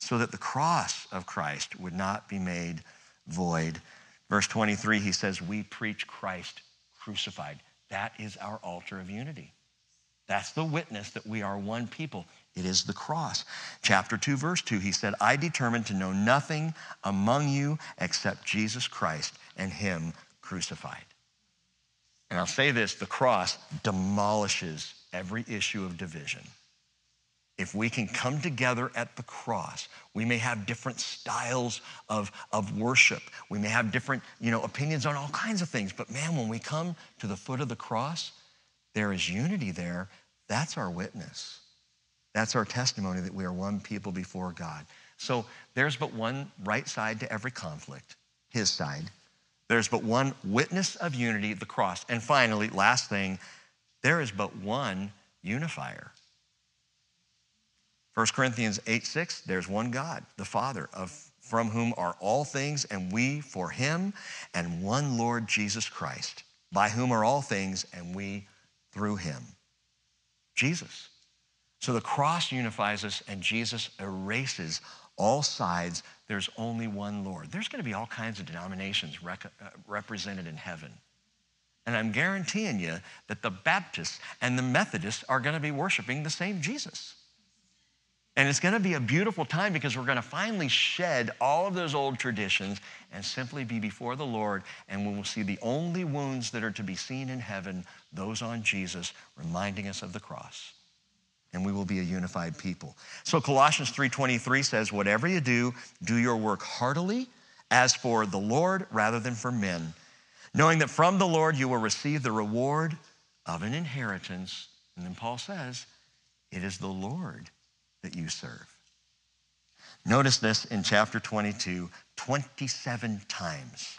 so that the cross of Christ would not be made void. Verse 23, he says, We preach Christ crucified. That is our altar of unity. That's the witness that we are one people. It is the cross. Chapter 2, verse 2, he said, I determined to know nothing among you except Jesus Christ and Him crucified. And I'll say this the cross demolishes every issue of division. If we can come together at the cross, we may have different styles of, of worship. We may have different you know, opinions on all kinds of things. But man, when we come to the foot of the cross, there is unity there. That's our witness. That's our testimony that we are one people before God. So there's but one right side to every conflict, his side. There's but one witness of unity, the cross. And finally, last thing, there is but one unifier. 1 Corinthians 8 6, there's one God, the Father, of, from whom are all things, and we for him, and one Lord Jesus Christ, by whom are all things, and we through him. Jesus. So the cross unifies us, and Jesus erases all sides. There's only one Lord. There's going to be all kinds of denominations rec- uh, represented in heaven. And I'm guaranteeing you that the Baptists and the Methodists are going to be worshiping the same Jesus. And it's going to be a beautiful time because we're going to finally shed all of those old traditions and simply be before the Lord. And we will see the only wounds that are to be seen in heaven, those on Jesus, reminding us of the cross and we will be a unified people. So Colossians 3:23 says, "Whatever you do, do your work heartily as for the Lord rather than for men, knowing that from the Lord you will receive the reward of an inheritance." And then Paul says, "It is the Lord that you serve." Notice this in chapter 22, 27 times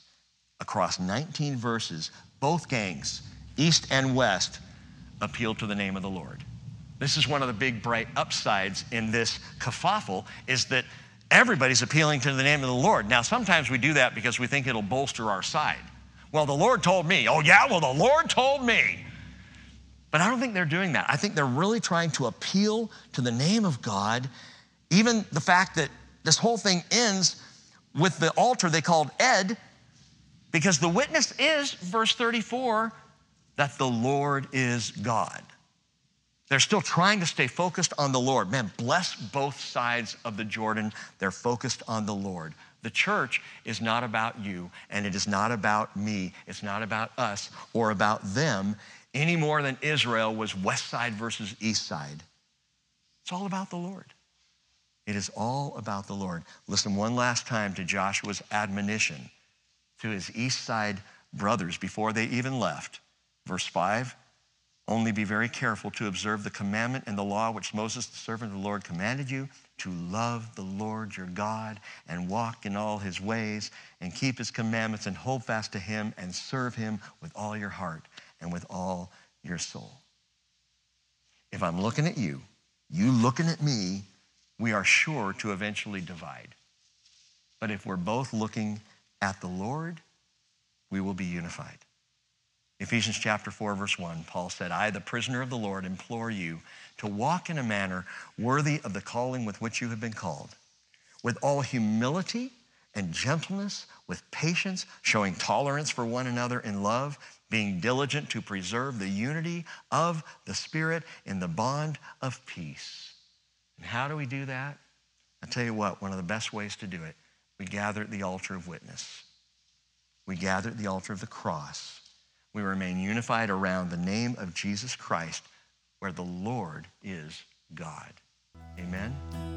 across 19 verses, both gangs, east and west, appeal to the name of the Lord. This is one of the big bright upsides in this kerfuffle is that everybody's appealing to the name of the Lord. Now, sometimes we do that because we think it'll bolster our side. Well, the Lord told me. Oh, yeah, well, the Lord told me. But I don't think they're doing that. I think they're really trying to appeal to the name of God. Even the fact that this whole thing ends with the altar they called Ed, because the witness is, verse 34, that the Lord is God. They're still trying to stay focused on the Lord. Man, bless both sides of the Jordan. They're focused on the Lord. The church is not about you, and it is not about me. It's not about us or about them any more than Israel was west side versus east side. It's all about the Lord. It is all about the Lord. Listen one last time to Joshua's admonition to his east side brothers before they even left. Verse 5 only be very careful to observe the commandment and the law which Moses, the servant of the Lord, commanded you to love the Lord your God and walk in all his ways and keep his commandments and hold fast to him and serve him with all your heart and with all your soul. If I'm looking at you, you looking at me, we are sure to eventually divide. But if we're both looking at the Lord, we will be unified. Ephesians chapter 4, verse 1, Paul said, I, the prisoner of the Lord, implore you to walk in a manner worthy of the calling with which you have been called, with all humility and gentleness, with patience, showing tolerance for one another in love, being diligent to preserve the unity of the Spirit in the bond of peace. And how do we do that? i tell you what, one of the best ways to do it, we gather at the altar of witness. We gather at the altar of the cross we remain unified around the name of Jesus Christ, where the Lord is God. Amen.